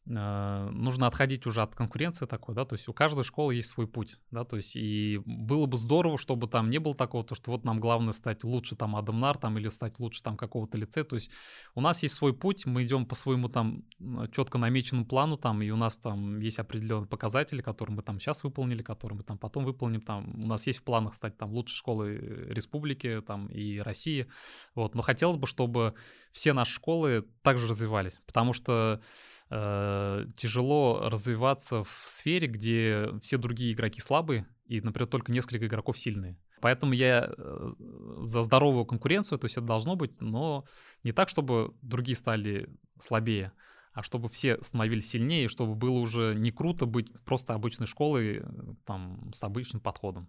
э, нужно отходить уже от конкуренции такой, да, то есть у каждой школы есть свой путь, да, то есть и было бы здорово, чтобы там не было такого, то что вот нам главное стать лучше там Адамнар там или стать лучше там какого-то лицея, то есть у нас есть свой путь, мы идем по своему там четко намеченному плану там, и у нас там есть определенные показатели, которые мы там сейчас выполнили, которые мы там потом выполнили, выполним там. У нас есть в планах стать там лучшей школой республики там и России. Вот. Но хотелось бы, чтобы все наши школы также развивались, потому что э, тяжело развиваться в сфере, где все другие игроки слабые, и, например, только несколько игроков сильные. Поэтому я э, за здоровую конкуренцию, то есть это должно быть, но не так, чтобы другие стали слабее, а чтобы все становились сильнее, чтобы было уже не круто быть просто обычной школой э, там, с обычным подходом.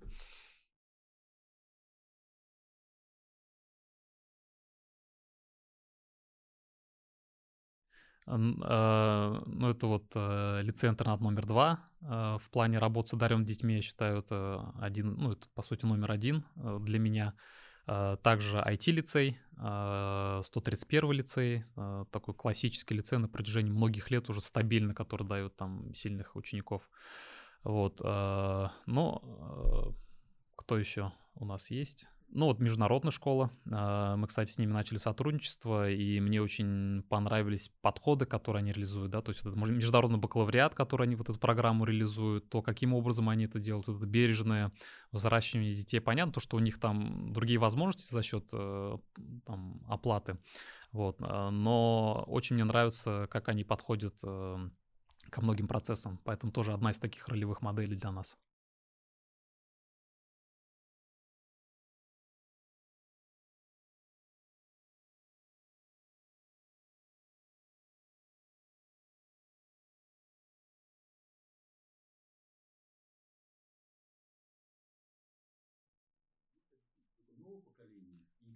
Э, ну, это вот э, лицей-интернат номер два. В плане работы с одаренными детьми, я считаю, это один, ну, это, по сути, номер один для меня. Э, также IT-лицей, 131 лицей, такой классический лицей на протяжении многих лет уже стабильно, который дает там сильных учеников. Вот. Но кто еще у нас есть? Ну, вот международная школа. А, мы, кстати, с ними начали сотрудничество, и мне очень понравились подходы, которые они реализуют, да, то есть это международный бакалавриат, который они вот эту программу реализуют, то, каким образом они это делают, это бережное взращивание детей. Понятно, то, что у них там другие возможности за счет э, там, оплаты, вот, а, но очень мне нравится, как они подходят э, ко многим процессам, поэтому тоже одна из таких ролевых моделей для нас.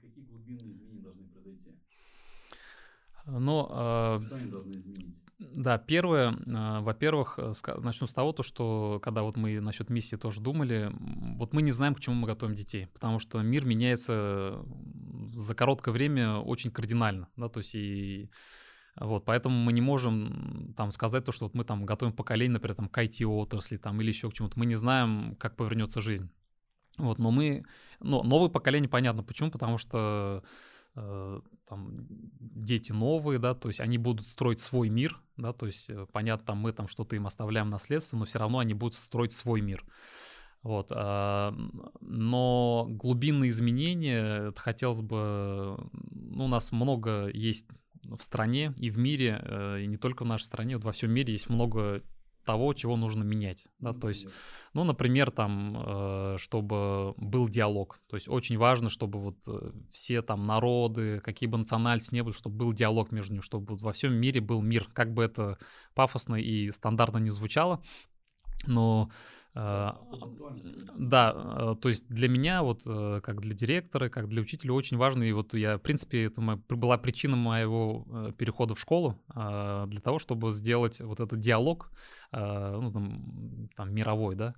Какие глубинные изменения должны произойти? Ну, э, что они должны изменить? Да, первое, э, во-первых, э, начну с того, то, что когда вот мы насчет миссии тоже думали, вот мы не знаем, к чему мы готовим детей, потому что мир меняется за короткое время очень кардинально, да, то есть и вот, поэтому мы не можем там сказать то, что вот мы там готовим поколение, например, там к IT-отрасли там или еще к чему-то. Мы не знаем, как повернется жизнь. Вот, но мы, ну, новое поколение, понятно, почему, потому что э, там дети новые, да, то есть они будут строить свой мир, да, то есть э, понятно, там мы там что-то им оставляем наследство, но все равно они будут строить свой мир. Вот, э, но глубинные изменения, это хотелось бы, ну, у нас много есть в стране и в мире, э, и не только в нашей стране, вот во всем мире есть много того, чего нужно менять. Да? То есть, ну, например, там, э, чтобы был диалог. То есть очень важно, чтобы вот э, все там народы, какие бы национальности не были, чтобы был диалог между ними, чтобы вот во всем мире был мир. Как бы это пафосно и стандартно не звучало, но да, то есть для меня, вот как для директора, как для учителя, очень важно, и вот я, в принципе, это была причина моего перехода в школу, для того, чтобы сделать вот этот диалог, Э, ну, там, там, мировой, да,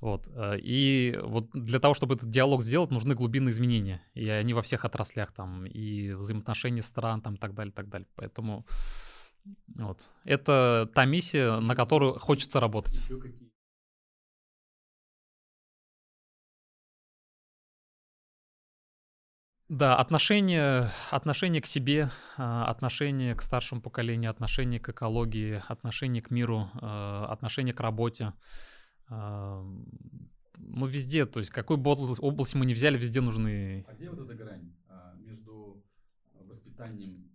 вот. Э, и вот для того, чтобы этот диалог сделать, нужны глубинные изменения. И они во всех отраслях там, и взаимоотношения стран там, так далее, так далее. Поэтому вот. Это та миссия, на которую хочется работать. Да, отношение, отношение к себе, а, отношение к старшему поколению, отношение к экологии, отношение к миру, а, отношение к работе. А, ну, везде, то есть какой бы область мы ни взяли, везде нужны... А где вот эта грань между воспитанием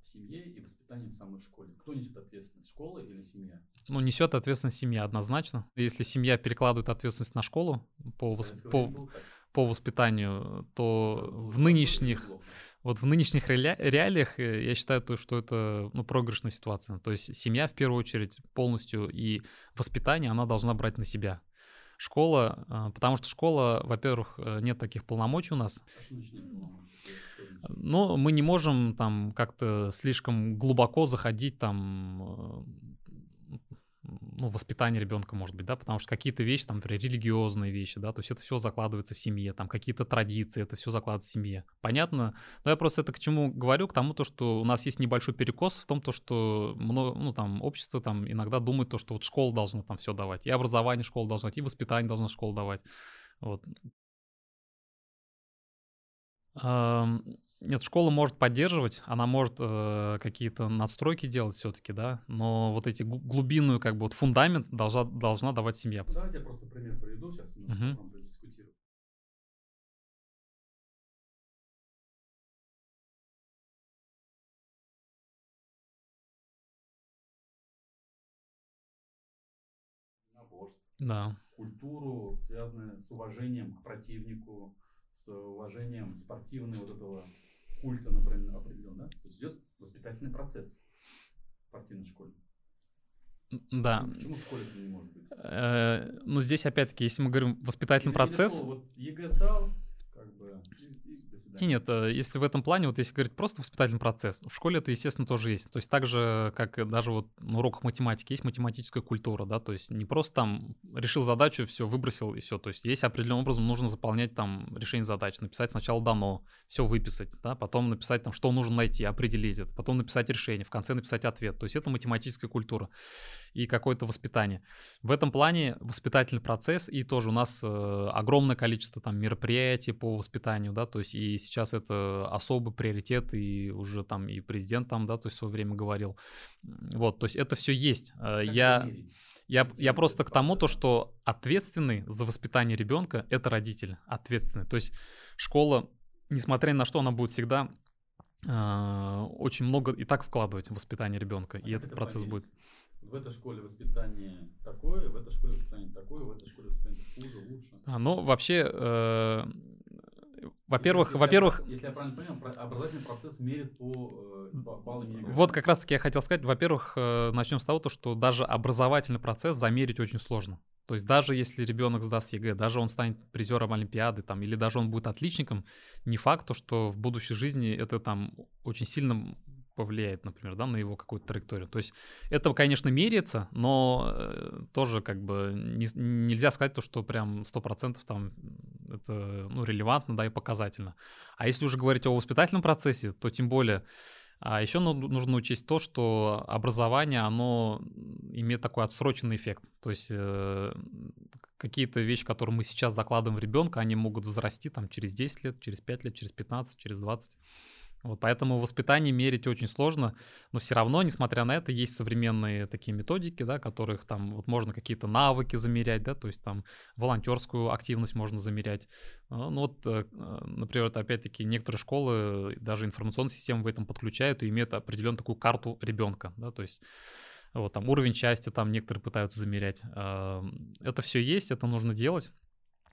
в семье и воспитанием в самой школе? Кто несет ответственность, школа или семья? Ну, несет ответственность семья однозначно. Если семья перекладывает ответственность на школу по, восп... по по воспитанию, то в нынешних, вот в нынешних реалиях э, я считаю, то, что это ну, проигрышная ситуация. То есть семья в первую очередь полностью и воспитание она должна брать на себя. Школа, а, потому что школа, во-первых, э, нет таких полномочий у нас. Но мы не можем там как-то слишком глубоко заходить там э, ну, воспитание ребенка, может быть, да, потому что какие-то вещи, там, например, религиозные вещи, да, то есть это все закладывается в семье, там, какие-то традиции, это все закладывается в семье. Понятно? Но я просто это к чему говорю? К тому, то, что у нас есть небольшой перекос в том, то, что, много, ну, там, общество там иногда думает то, что вот школа должна там все давать, и образование школа должна, и воспитание должна школа давать. Вот. Нет, школа может поддерживать, она может э, какие-то надстройки делать все-таки, да, но вот эти глубинную, как бы, вот фундамент должна, должна давать семья. Давайте я просто пример приведу, сейчас мы uh-huh. задискутируем. Единоборств. Да. Культуру, связанную с уважением к противнику, с уважением спортивного вот этого культа, например, определен, да? То есть идет воспитательный процесс в спортивной школе. Да. Почему, в школе это не может быть? Э, ну, здесь, опять-таки, если мы говорим воспитательный процесс... вот ЕГЭ сдал, как бы свидания. И нет, э, если в этом плане, вот если говорить просто воспитательный процесс, в школе это, естественно, тоже есть. То есть так же, как даже вот на уроках математики есть математическая культура, да, то есть не просто там решил задачу, все, выбросил и все. То есть есть определенным образом нужно заполнять там решение задач, написать сначала дано, все выписать, да, потом написать там, что нужно найти, определить это, потом написать решение, в конце написать ответ. То есть это математическая культура и какое-то воспитание. В этом плане воспитательный процесс, и тоже у нас э, огромное количество там мероприятий по воспитанию, да, то есть и сейчас это особый приоритет, и уже там и президент там, да, то есть в свое время говорил. Вот, то есть это все есть. Э, Как я... Я, я просто к тому, то, что ответственный за воспитание ребенка это родитель, ответственный. То есть школа, несмотря ни на что, она будет всегда э, очень много и так вкладывать в воспитание ребенка, А и этот это процесс померить? будет. В этой школе воспитание такое, в этой школе воспитание такое, в этой школе воспитание хуже, лучше. А, ну, вообще, э, во-первых, во-первых, Если я правильно понял, образовательный процесс мерит по э, ба- баллам ЕГЭ. Вот как раз таки я хотел сказать, во-первых, э, начнем с того, то, что даже образовательный процесс замерить очень сложно. То есть даже если ребенок сдаст ЕГЭ, даже он станет призером Олимпиады, там, или даже он будет отличником, не факт, то, что в будущей жизни это там очень сильно повлияет, например, да, на его какую-то траекторию. То есть это, конечно, меряется, но э, тоже как бы не- нельзя сказать то, что прям 100% там это ну, релевантно, да, и показательно. А если уже говорить о воспитательном процессе, то тем более а еще ну- нужно учесть то, что образование, оно имеет такой отсроченный эффект. То есть э, какие-то вещи, которые мы сейчас закладываем в ребенка, они могут возрасти там через 10 лет, через 5 лет, через 15, через 20. Вот поэтому воспитание мерить очень сложно, но все равно, несмотря на это, есть современные такие методики, да, которых там вот можно какие-то навыки замерять, да, то есть там волонтерскую активность можно замерять. А, Ну вот, э, э, например, вот опять-таки некоторые школы даже информационные системы в этом подключают и имеют определенную такую карту ребенка, да, то есть вот там уровень счастья там некоторые пытаются замерять. А, Это все есть, это нужно делать.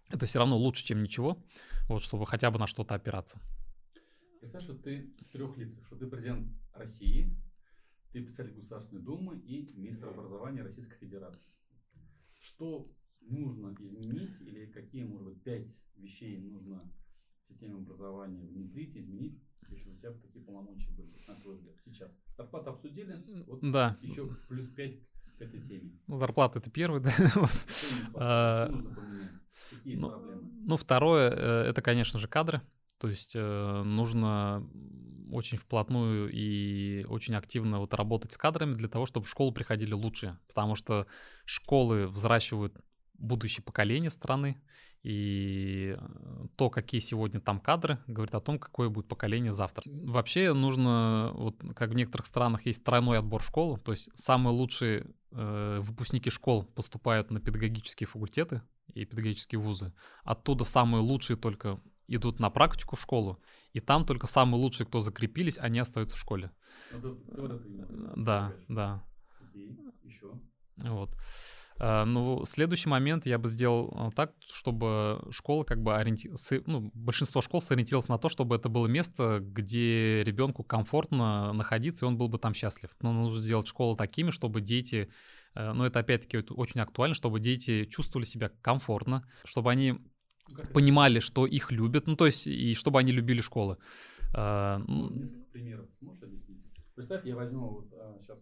Это все равно лучше, чем ничего, вот, чтобы хотя бы на что-то опираться. Представь, что ты в трех лицах, что ты президент России, ты председатель Государственной Думы и министр образования Российской Федерации. Что нужно изменить или какие, может быть, пять вещей нужно в системе образования внедрить, изменить, если у тебя такие полномочия были, на твой взгляд, сейчас? Зарплату обсудили, вот Да, еще плюс пять к этой теме. ну, зарплата это первый, да, *laughs* вот. Что нужно поменять? Какие Ну, проблемы? Ну, второе, э, это, конечно же, кадры. То есть э, нужно очень вплотную и очень активно вот работать с кадрами для того, чтобы в школу приходили лучшие. Потому что школы взращивают будущее поколение страны, и э, то, какие сегодня там кадры, говорит о том, какое будет поколение завтра. Вообще нужно, вот как в некоторых странах есть тройной отбор в школу, то есть самые лучшие э, выпускники школ поступают на педагогические факультеты и педагогические вузы. Оттуда самые лучшие только идут на практику в школу, и там только самые лучшие, кто закрепились, они остаются в школе. Это именно. Да, да. Окей, еще. Вот. А, Ну, следующий момент я бы сделал а, так, чтобы школа как бы ориенти... ну, большинство школ сориентировалось на то, чтобы это было место, где ребенку комфортно находиться, и он был бы там счастлив. Но нужно сделать школы такими, чтобы дети, э, ну, это опять-таки очень актуально, чтобы дети чувствовали себя комфортно, чтобы они Ну? Понимали, что их любят, ну, то есть, и чтобы они любили школы. А, несколько примеров сможешь объяснить? Представь, я возьму вот сейчас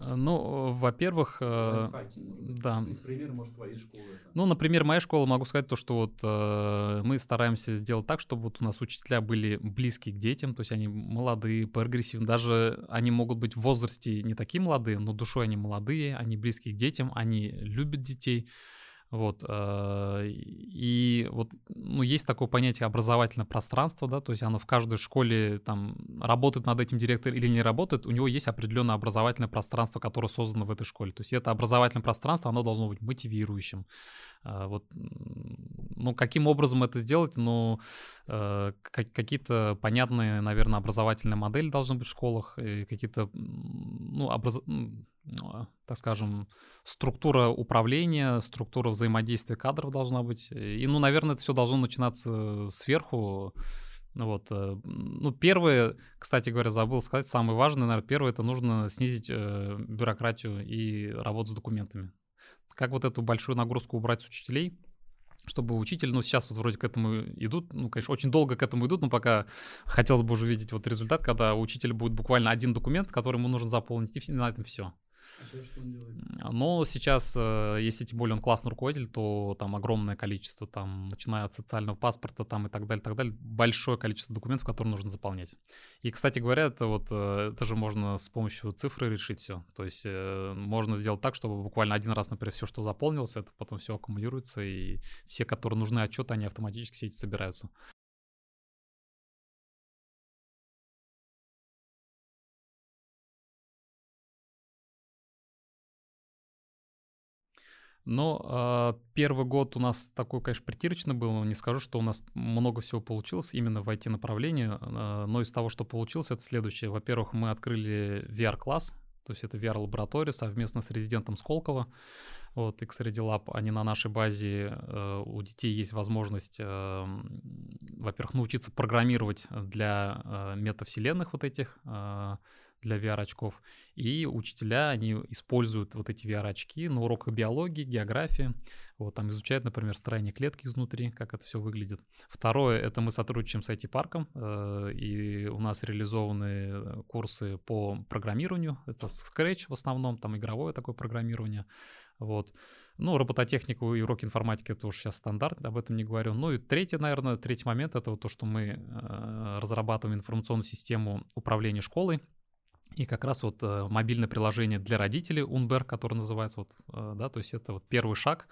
Ну, во-первых, э, может быть. да. Из примера, может, твоей школы. Ну, например, моя школа, могу сказать то, что вот э, мы стараемся сделать так, чтобы вот у нас учителя были близкие к детям, то есть они молодые, прогрессивные, даже они могут быть в возрасте не такие молодые, но душой они молодые, они близкие к детям, они любят детей, вот, э, и вот, ну, есть такое понятие образовательное пространство, да, то есть оно в каждой школе, там, работает над этим директор или не работает, у него есть определенное образовательное пространство, которое создано в этой школе, то есть это образовательное пространство, оно должно быть мотивирующим, А, вот, м, ну, каким образом это сделать, ну, э, ка- какие-то понятные, наверное, образовательные модели должны быть в школах, какие-то, ну, образ... а, так скажем, структура управления, структура взаимодействия кадров должна быть. И, ну, наверное, это все должно начинаться сверху, Ну вот, э, ну, первое, кстати говоря, забыл сказать, самое важное, наверное, первое, это нужно снизить э, бюрократию и работу с документами. Как вот эту большую нагрузку убрать с учителей, чтобы учитель, ну, сейчас вот вроде к этому идут, ну, конечно, очень долго к этому идут, но пока хотелось бы уже видеть вот результат, когда учителя будет буквально один документ, который ему нужно заполнить, и на этом все. А сейчас? Но сейчас, э, если тем более он классный руководитель, то там огромное количество, там, начиная от социального паспорта там и так далее, так далее, большое количество документов, которые нужно заполнять. И, кстати говоря, это вот, э, это же можно с помощью цифры решить все. То есть э, можно сделать так, чтобы буквально один раз, например, все, что заполнилось, это потом все аккумулируется, и все, которые нужны отчеты, они автоматически все эти собираются. Но э, первый год у нас такой, конечно, притирочный был. Не скажу, что у нас много всего получилось именно в IT-направлении. Э, но из того, что получилось, это следующее. Во-первых, мы открыли VR-класс, то есть это VR-лаборатория совместно с резидентом Сколково. Вот, XRD Lab, они на нашей базе, э, у детей есть возможность, э, во-первых, научиться программировать для э, метавселенных вот этих, э, для VR-очков. И учителя, они используют вот эти VR-очки на уроках биологии, географии. Вот там изучают, например, строение клетки изнутри, как это все выглядит. Второе, это мы сотрудничаем с IT-парком, э, и у нас реализованы курсы по программированию. Это Scratch в основном, там игровое такое программирование. Вот. Ну, робототехнику и уроки информатики это уже сейчас стандарт, об этом не говорю. Ну и третий, наверное, третий момент это вот то, что мы э, разрабатываем информационную систему управления школой. И как раз вот э, мобильное приложение для родителей Унбер, которое называется, вот, э, да, то есть это вот первый шаг,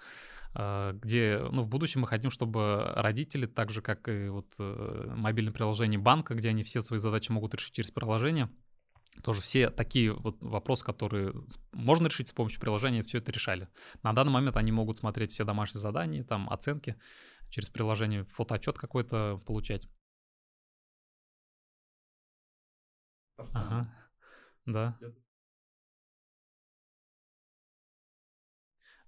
э, где, ну, в будущем мы хотим, чтобы родители, так же, как и вот э, мобильное приложение банка, где они все свои задачи могут решить через приложение, тоже все такие вот вопросы, которые можно решить с помощью приложения, все это решали. На данный момент они могут смотреть все домашние задания, там оценки через приложение, фотоотчет какой-то получать. Ага. Да.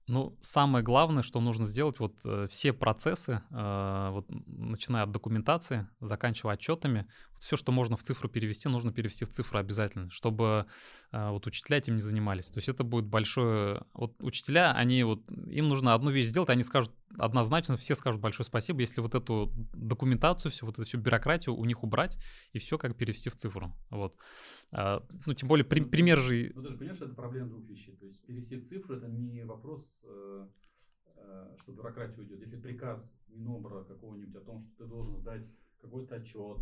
Ну, самое главное, что нужно сделать, вот э, все процессы, э, вот, начиная от документации, заканчивая отчетами, все, что можно в цифру перевести, нужно перевести в цифру обязательно, чтобы э, вот учителя этим не занимались. То есть это будет большое... Вот учителя, они вот, им нужно одну вещь сделать, они скажут однозначно, все скажут большое спасибо, если вот эту документацию, всю вот эту всю бюрократию у них убрать и все как перевести в цифру. Вот. А, ну, тем более, при, ну, пример же... Ну, ты же понимаешь, что это проблема двух вещей. То есть перевести в цифру, это не вопрос, э, э, что бюрократия уйдет. Если приказ Минобра какого-нибудь о том, что ты должен сдать какой-то отчет,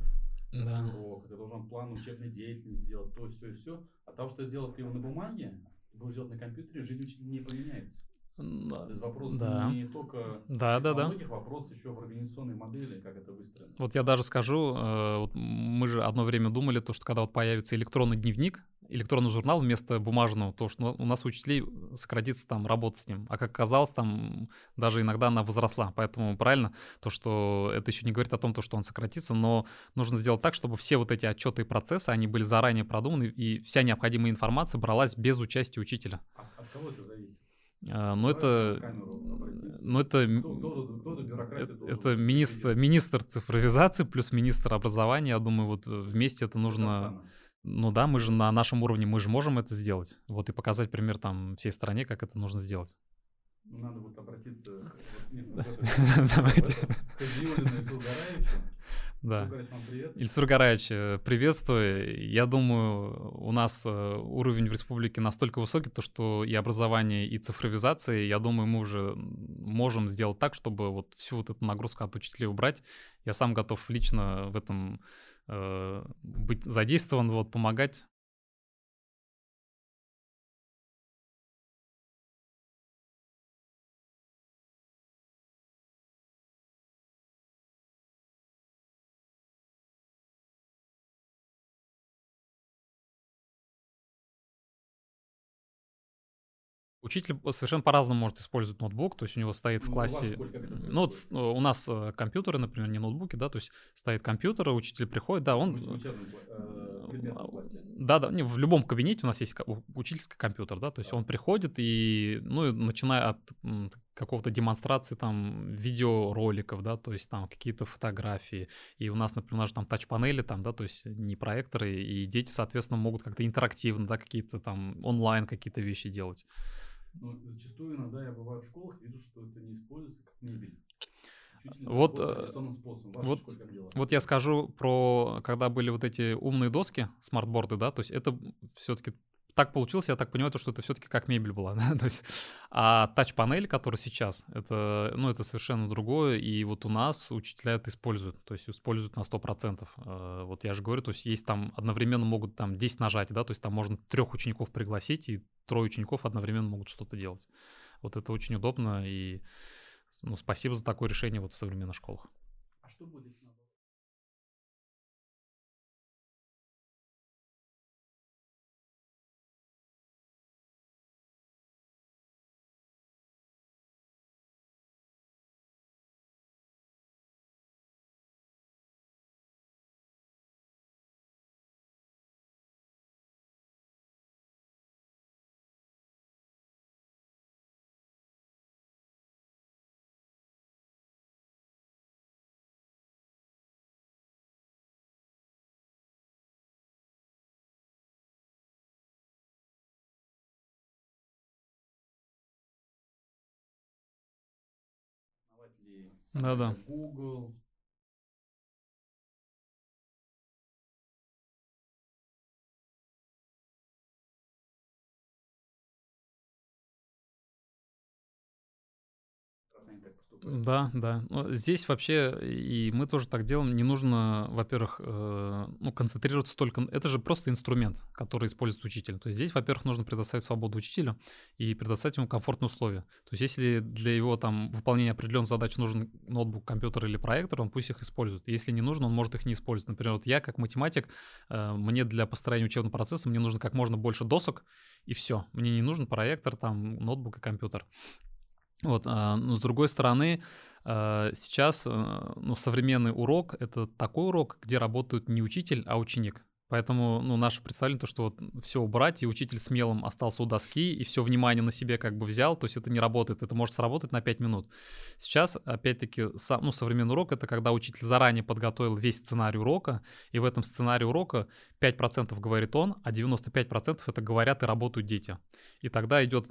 да. урок, ты должен план учебной деятельности сделать, то, все все. А того, что делать его на бумаге, ты будешь делать на компьютере, жизнь учителя не поменяется. Да. То есть вопрос да. не только да, да, да. вопрос еще в организационной модели, как это выстроено. Вот я даже скажу, э, вот мы же одно время думали, то, что когда вот появится электронный дневник, электронный журнал вместо бумажного, то, что у нас у учителей сократится там работа с ним. А как оказалось, там даже иногда она возросла. Поэтому правильно то, что это еще не говорит о том, то, что он сократится, но нужно сделать так, чтобы все вот эти отчеты и процессы, они были заранее продуманы, и вся необходимая информация бралась без участия учителя. А от кого это зависит? А, ну это, ну это, это, это министр, министр цифровизации плюс министр образования. Я думаю, вот вместе это нужно. Ну да, мы же на нашем уровне, мы же можем это сделать. Вот и показать пример там всей стране, как это нужно сделать. Ну, надо будет обратиться *laughs* *laughs* Давайте. к да. Ильсур Гараевич, э, приветствую. Я думаю, у нас э, уровень в республике настолько высокий, то что и образование, и цифровизация, я думаю, мы уже можем сделать так, чтобы вот всю вот эту нагрузку от учителей убрать. Я сам готов лично в этом э, быть задействован, вот, помогать Учитель совершенно по-разному может использовать ноутбук, то есть у него стоит в ну, классе... Ну, вот у нас э, компьютеры, например, не ноутбуки, да, то есть стоит компьютер, учитель приходит, да, он... Э, да, да, не, в любом кабинете у нас есть учительский компьютер, да, то есть да. он приходит и, ну, начиная от какого-то демонстрации там видеороликов, да, то есть там какие-то фотографии, и у нас, например, у нас там тач-панели там, да, то есть не проекторы, и дети, соответственно, могут как-то интерактивно, да, какие-то там онлайн какие-то вещи делать. Но зачастую иногда я бываю в школах, вижу, что это не используется как мебель. Вот, э, вот, вот я скажу про, когда были вот эти умные доски, смартборды, да, то есть это все-таки так получилось, я так понимаю, то, что это все-таки как мебель была. *laughs* То есть, а тач-панель, которая сейчас, это, ну, это совершенно другое, и вот у нас учителя это используют, то есть используют на 100%. Э, вот я же говорю, то есть есть там одновременно могут там 10 нажать, да, то есть там можно трех учеников пригласить, и трое учеников одновременно могут что-то делать. Вот это очень удобно, и ну, спасибо за такое решение вот в современных школах. А что будет, если основатели да, Google, Да, да. Здесь вообще, и мы тоже так делаем, не нужно, во-первых, э, ну, концентрироваться только... Это же просто инструмент, который использует учитель. То есть здесь, во-первых, нужно предоставить свободу учителю и предоставить ему комфортные условия. То есть если для его там выполнения определенных задач нужен ноутбук, компьютер или проектор, он пусть их использует. Если не нужно, он может их не использовать. Например, вот я как математик, э, мне для построения учебного процесса мне нужно как можно больше досок, и все. Мне не нужен проектор, там, ноутбук и компьютер. Вот, а, но с другой стороны, а, сейчас а, ну, современный урок — это такой урок, где работают не учитель, а ученик. Поэтому ну, наше представление то, что вот все убрать, и учитель смелым остался у доски, и все внимание на себе как бы взял, то есть это не работает, это может сработать на 5 минут. Сейчас, опять-таки, сам, ну, современный урок — это когда учитель заранее подготовил весь сценарий урока, и в этом сценарии урока 5% говорит он, а 95% это говорят и работают дети. И тогда идет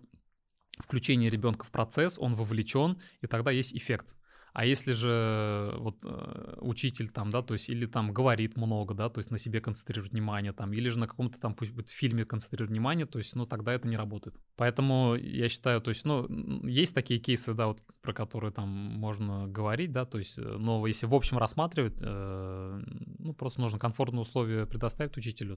включение ребенка в процесс, он вовлечен, и тогда есть эффект. А если же вот э, учитель там, да, то есть или там говорит много, да, то есть на себе концентрирует внимание там, или же на каком-то там, пусть будет фильме концентрирует внимание, то есть, ну, тогда это не работает. Поэтому я считаю, то есть, ну, есть такие кейсы, да, вот про которые там можно говорить, да, то есть, э, но если в общем рассматривать, э, ну, просто нужно комфортные условия предоставить учителю.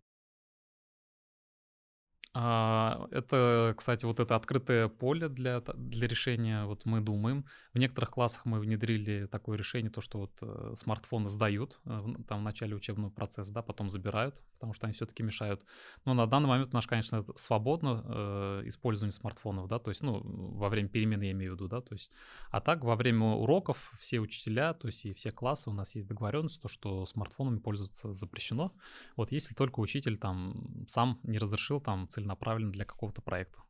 А, это, кстати, вот это открытое поле для, для решения, вот мы думаем. В некоторых классах мы внедрили такое решение, то, что вот э, смартфоны сдают э, там в начале учебного процесса, да, потом забирают, потому что они все-таки мешают. Но на данный момент у нас, конечно, свободно э, использование смартфонов, да, то есть, ну, во время перемены я имею в виду, да, то есть, а так во время уроков все учителя, то есть и все классы у нас есть договоренность, то, что смартфонами пользоваться запрещено. Вот если только учитель там сам не разрешил там целенаправленно для какого-то проекта.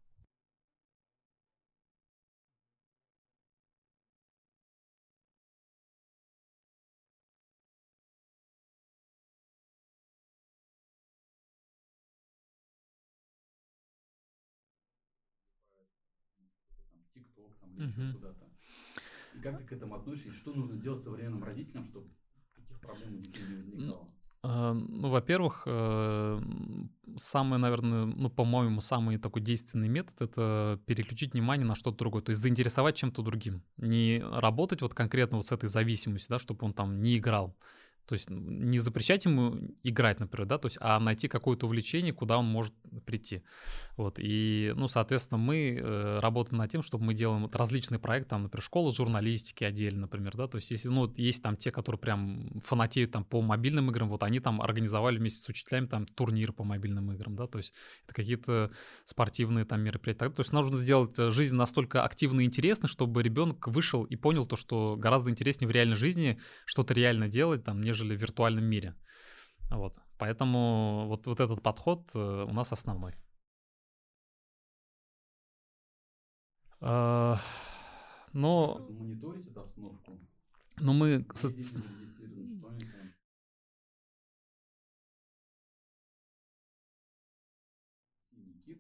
ТикТок там, или еще куда-то. И как ты к этому относишься? И что нужно делать современным родителям, чтобы таких проблем не возникало? А, ну, во-первых, э, самый, наверное, ну, по-моему, самый такой действенный метод — это переключить внимание на что-то другое, то есть заинтересовать чем-то другим. Не работать вот конкретно вот с этой зависимостью, да, чтобы он там не играл, то есть не запрещать ему играть, например, да, то есть, а найти какое-то увлечение, куда он может прийти. Вот, и, ну, соответственно, мы э, работаем над тем, чтобы мы делаем вот различные проекты, там, например, школа журналистики отдельно, например, да, то есть, если, ну, есть там те, которые прям фанатеют там по мобильным играм, вот они там организовали вместе с учителями там турнир по мобильным играм, да, то есть это какие-то спортивные там мероприятия. То есть нужно сделать э, жизнь настолько активной и интересной, чтобы ребенок вышел и понял то, что гораздо интереснее в реальной жизни что-то реально делать, там, нежели нежели в виртуальном мире. Вот. Поэтому вот, вот этот подход э, у нас основной. Э, но... Мониторить эту обстановку? Ну, мы...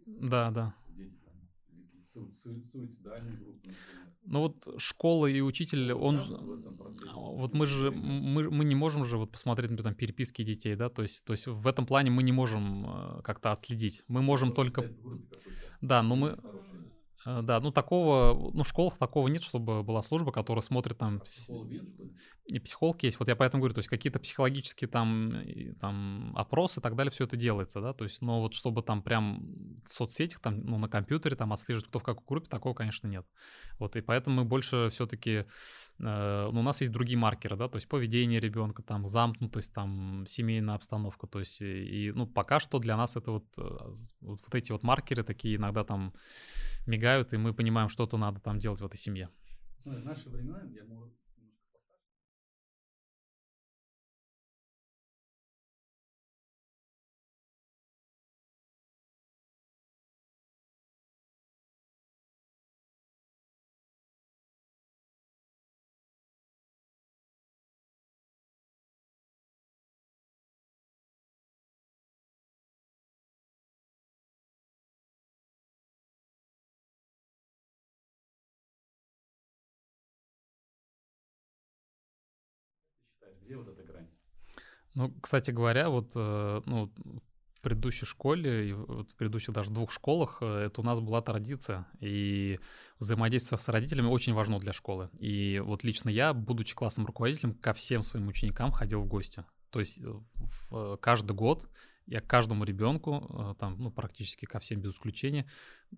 Да, да. Суицидальные группы, ну вот школа и учитель, он, вот мы же, мы, мы не можем же вот посмотреть, например, там, переписки детей, да, то есть, то есть в этом плане мы не можем э, как-то отследить, мы можем только, да, но мы, да, ну такого, ну в школах такого нет, чтобы была служба, которая смотрит там... Психолог И психолог есть, вот я поэтому говорю, то есть какие-то психологические там, там опросы и так далее, все это делается, да, то есть, но вот чтобы там прям в соцсетях, там, ну на компьютере там отслеживать, кто в какой группе, такого, конечно, нет. Вот, и поэтому мы больше все-таки Ну, у нас есть другие маркеры, да, то есть поведение ребенка, там, замкнутость, там, семейная обстановка, то есть, и, ну, пока что для нас это вот, э, вот, вот эти вот маркеры такие иногда там мигают, и мы понимаем, что-то надо там делать в этой семье. В наши времена, я, Где вот эта грань? Ну, кстати говоря, вот э, ну, в предыдущей школе в предыдущих даже двух школах э, это у нас была традиция. И взаимодействие с родителями очень важно для школы. И вот лично я, будучи классным руководителем, ко всем своим ученикам ходил в гости. То есть в каждый год я к каждому ребенку, э, там, ну, практически ко всем без исключения,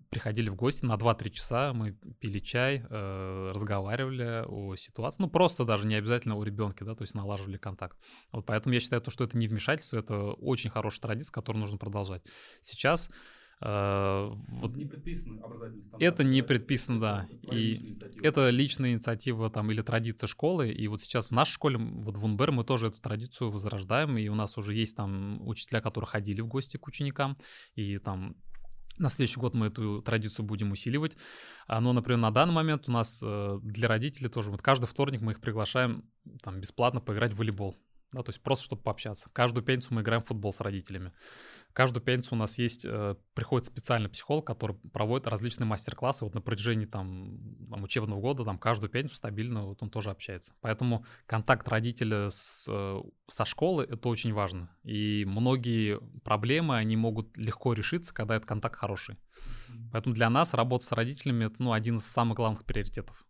приходили в гости на 2-3 часа, мы пили чай, э, разговаривали о ситуации, ну, просто даже не обязательно о ребенке, да, то есть налаживали контакт. Вот поэтому я считаю, то, что это не вмешательство, это очень хорошая традиция, которую нужно продолжать. Сейчас вот не предписано образовательный стандарт. Это не предписано, да. Это и это личная инициатива там или традиция школы. И вот сейчас в нашей школе, вот в УНБР, мы тоже эту традицию возрождаем. И у нас уже есть там учителя, которые ходили в гости к ученикам. И там на следующий год мы эту традицию будем усиливать. А, но, например, на данный момент у нас э, для родителей тоже, вот каждый вторник мы их приглашаем там бесплатно поиграть в волейбол. Да, то есть просто чтобы пообщаться. Каждую пятницу мы играем в футбол с родителями. Каждую пятницу у нас есть, э, приходит специальный психолог, который проводит различные мастер-классы. Вот на протяжении там, там учебного года, там каждую пятницу стабильно вот он тоже общается. Поэтому контакт родителя с, э, со школы — это очень важно. И многие проблемы, они могут легко решиться, когда этот контакт хороший. Поэтому для нас работа с родителями — это ну, один из самых главных приоритетов.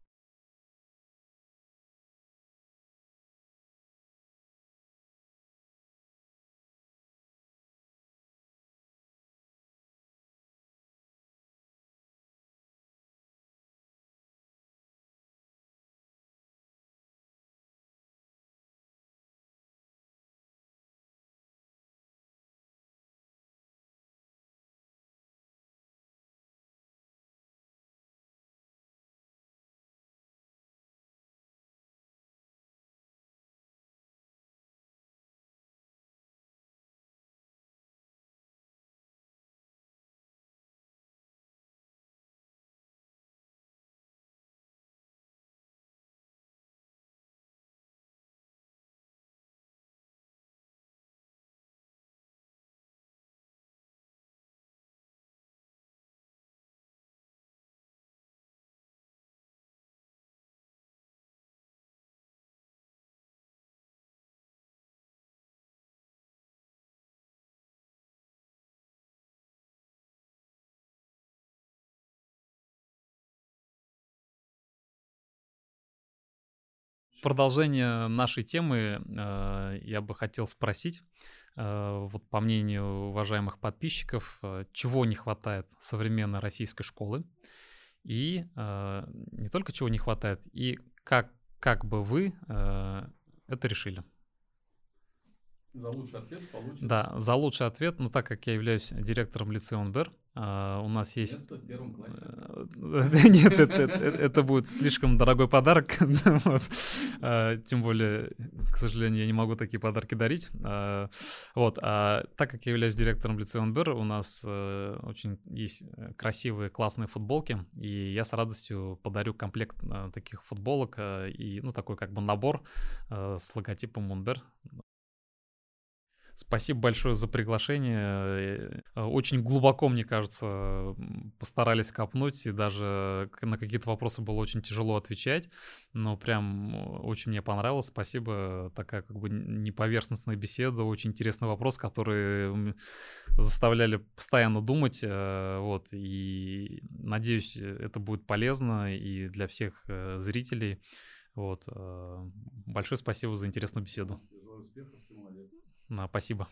Продолжение нашей темы э, я бы хотел спросить, э, вот по мнению уважаемых подписчиков, э, чего не хватает современной российской школы, и не только чего не хватает, и как, как бы вы это решили? За лучший ответ получит... Да, за лучший ответ, ну так как я являюсь директором лицея УНБР, а, у нас есть... Э, *laughs* нет, это, будет слишком дорогой подарок. *laughs* а, тем более, к сожалению, я не могу такие подарки дарить. А, вот. А так как я являюсь директором лицея УНБР, у нас а, очень есть красивые, классные футболки, и я с радостью подарю комплект таких футболок и, ну, такой как бы набор с логотипом УНБР. Спасибо большое за приглашение. Э, очень глубоко, мне кажется, постарались копнуть, и даже на какие-то вопросы было очень тяжело отвечать, но прям очень мне понравилось. Спасибо. Такая как бы неповерхностная беседа, очень интересный вопрос, который заставляли постоянно думать. Э, вот, и надеюсь, это будет полезно и для всех э, зрителей. Вот. Большое спасибо за интересную беседу. Желаю успехов, ты молодец. Спасибо.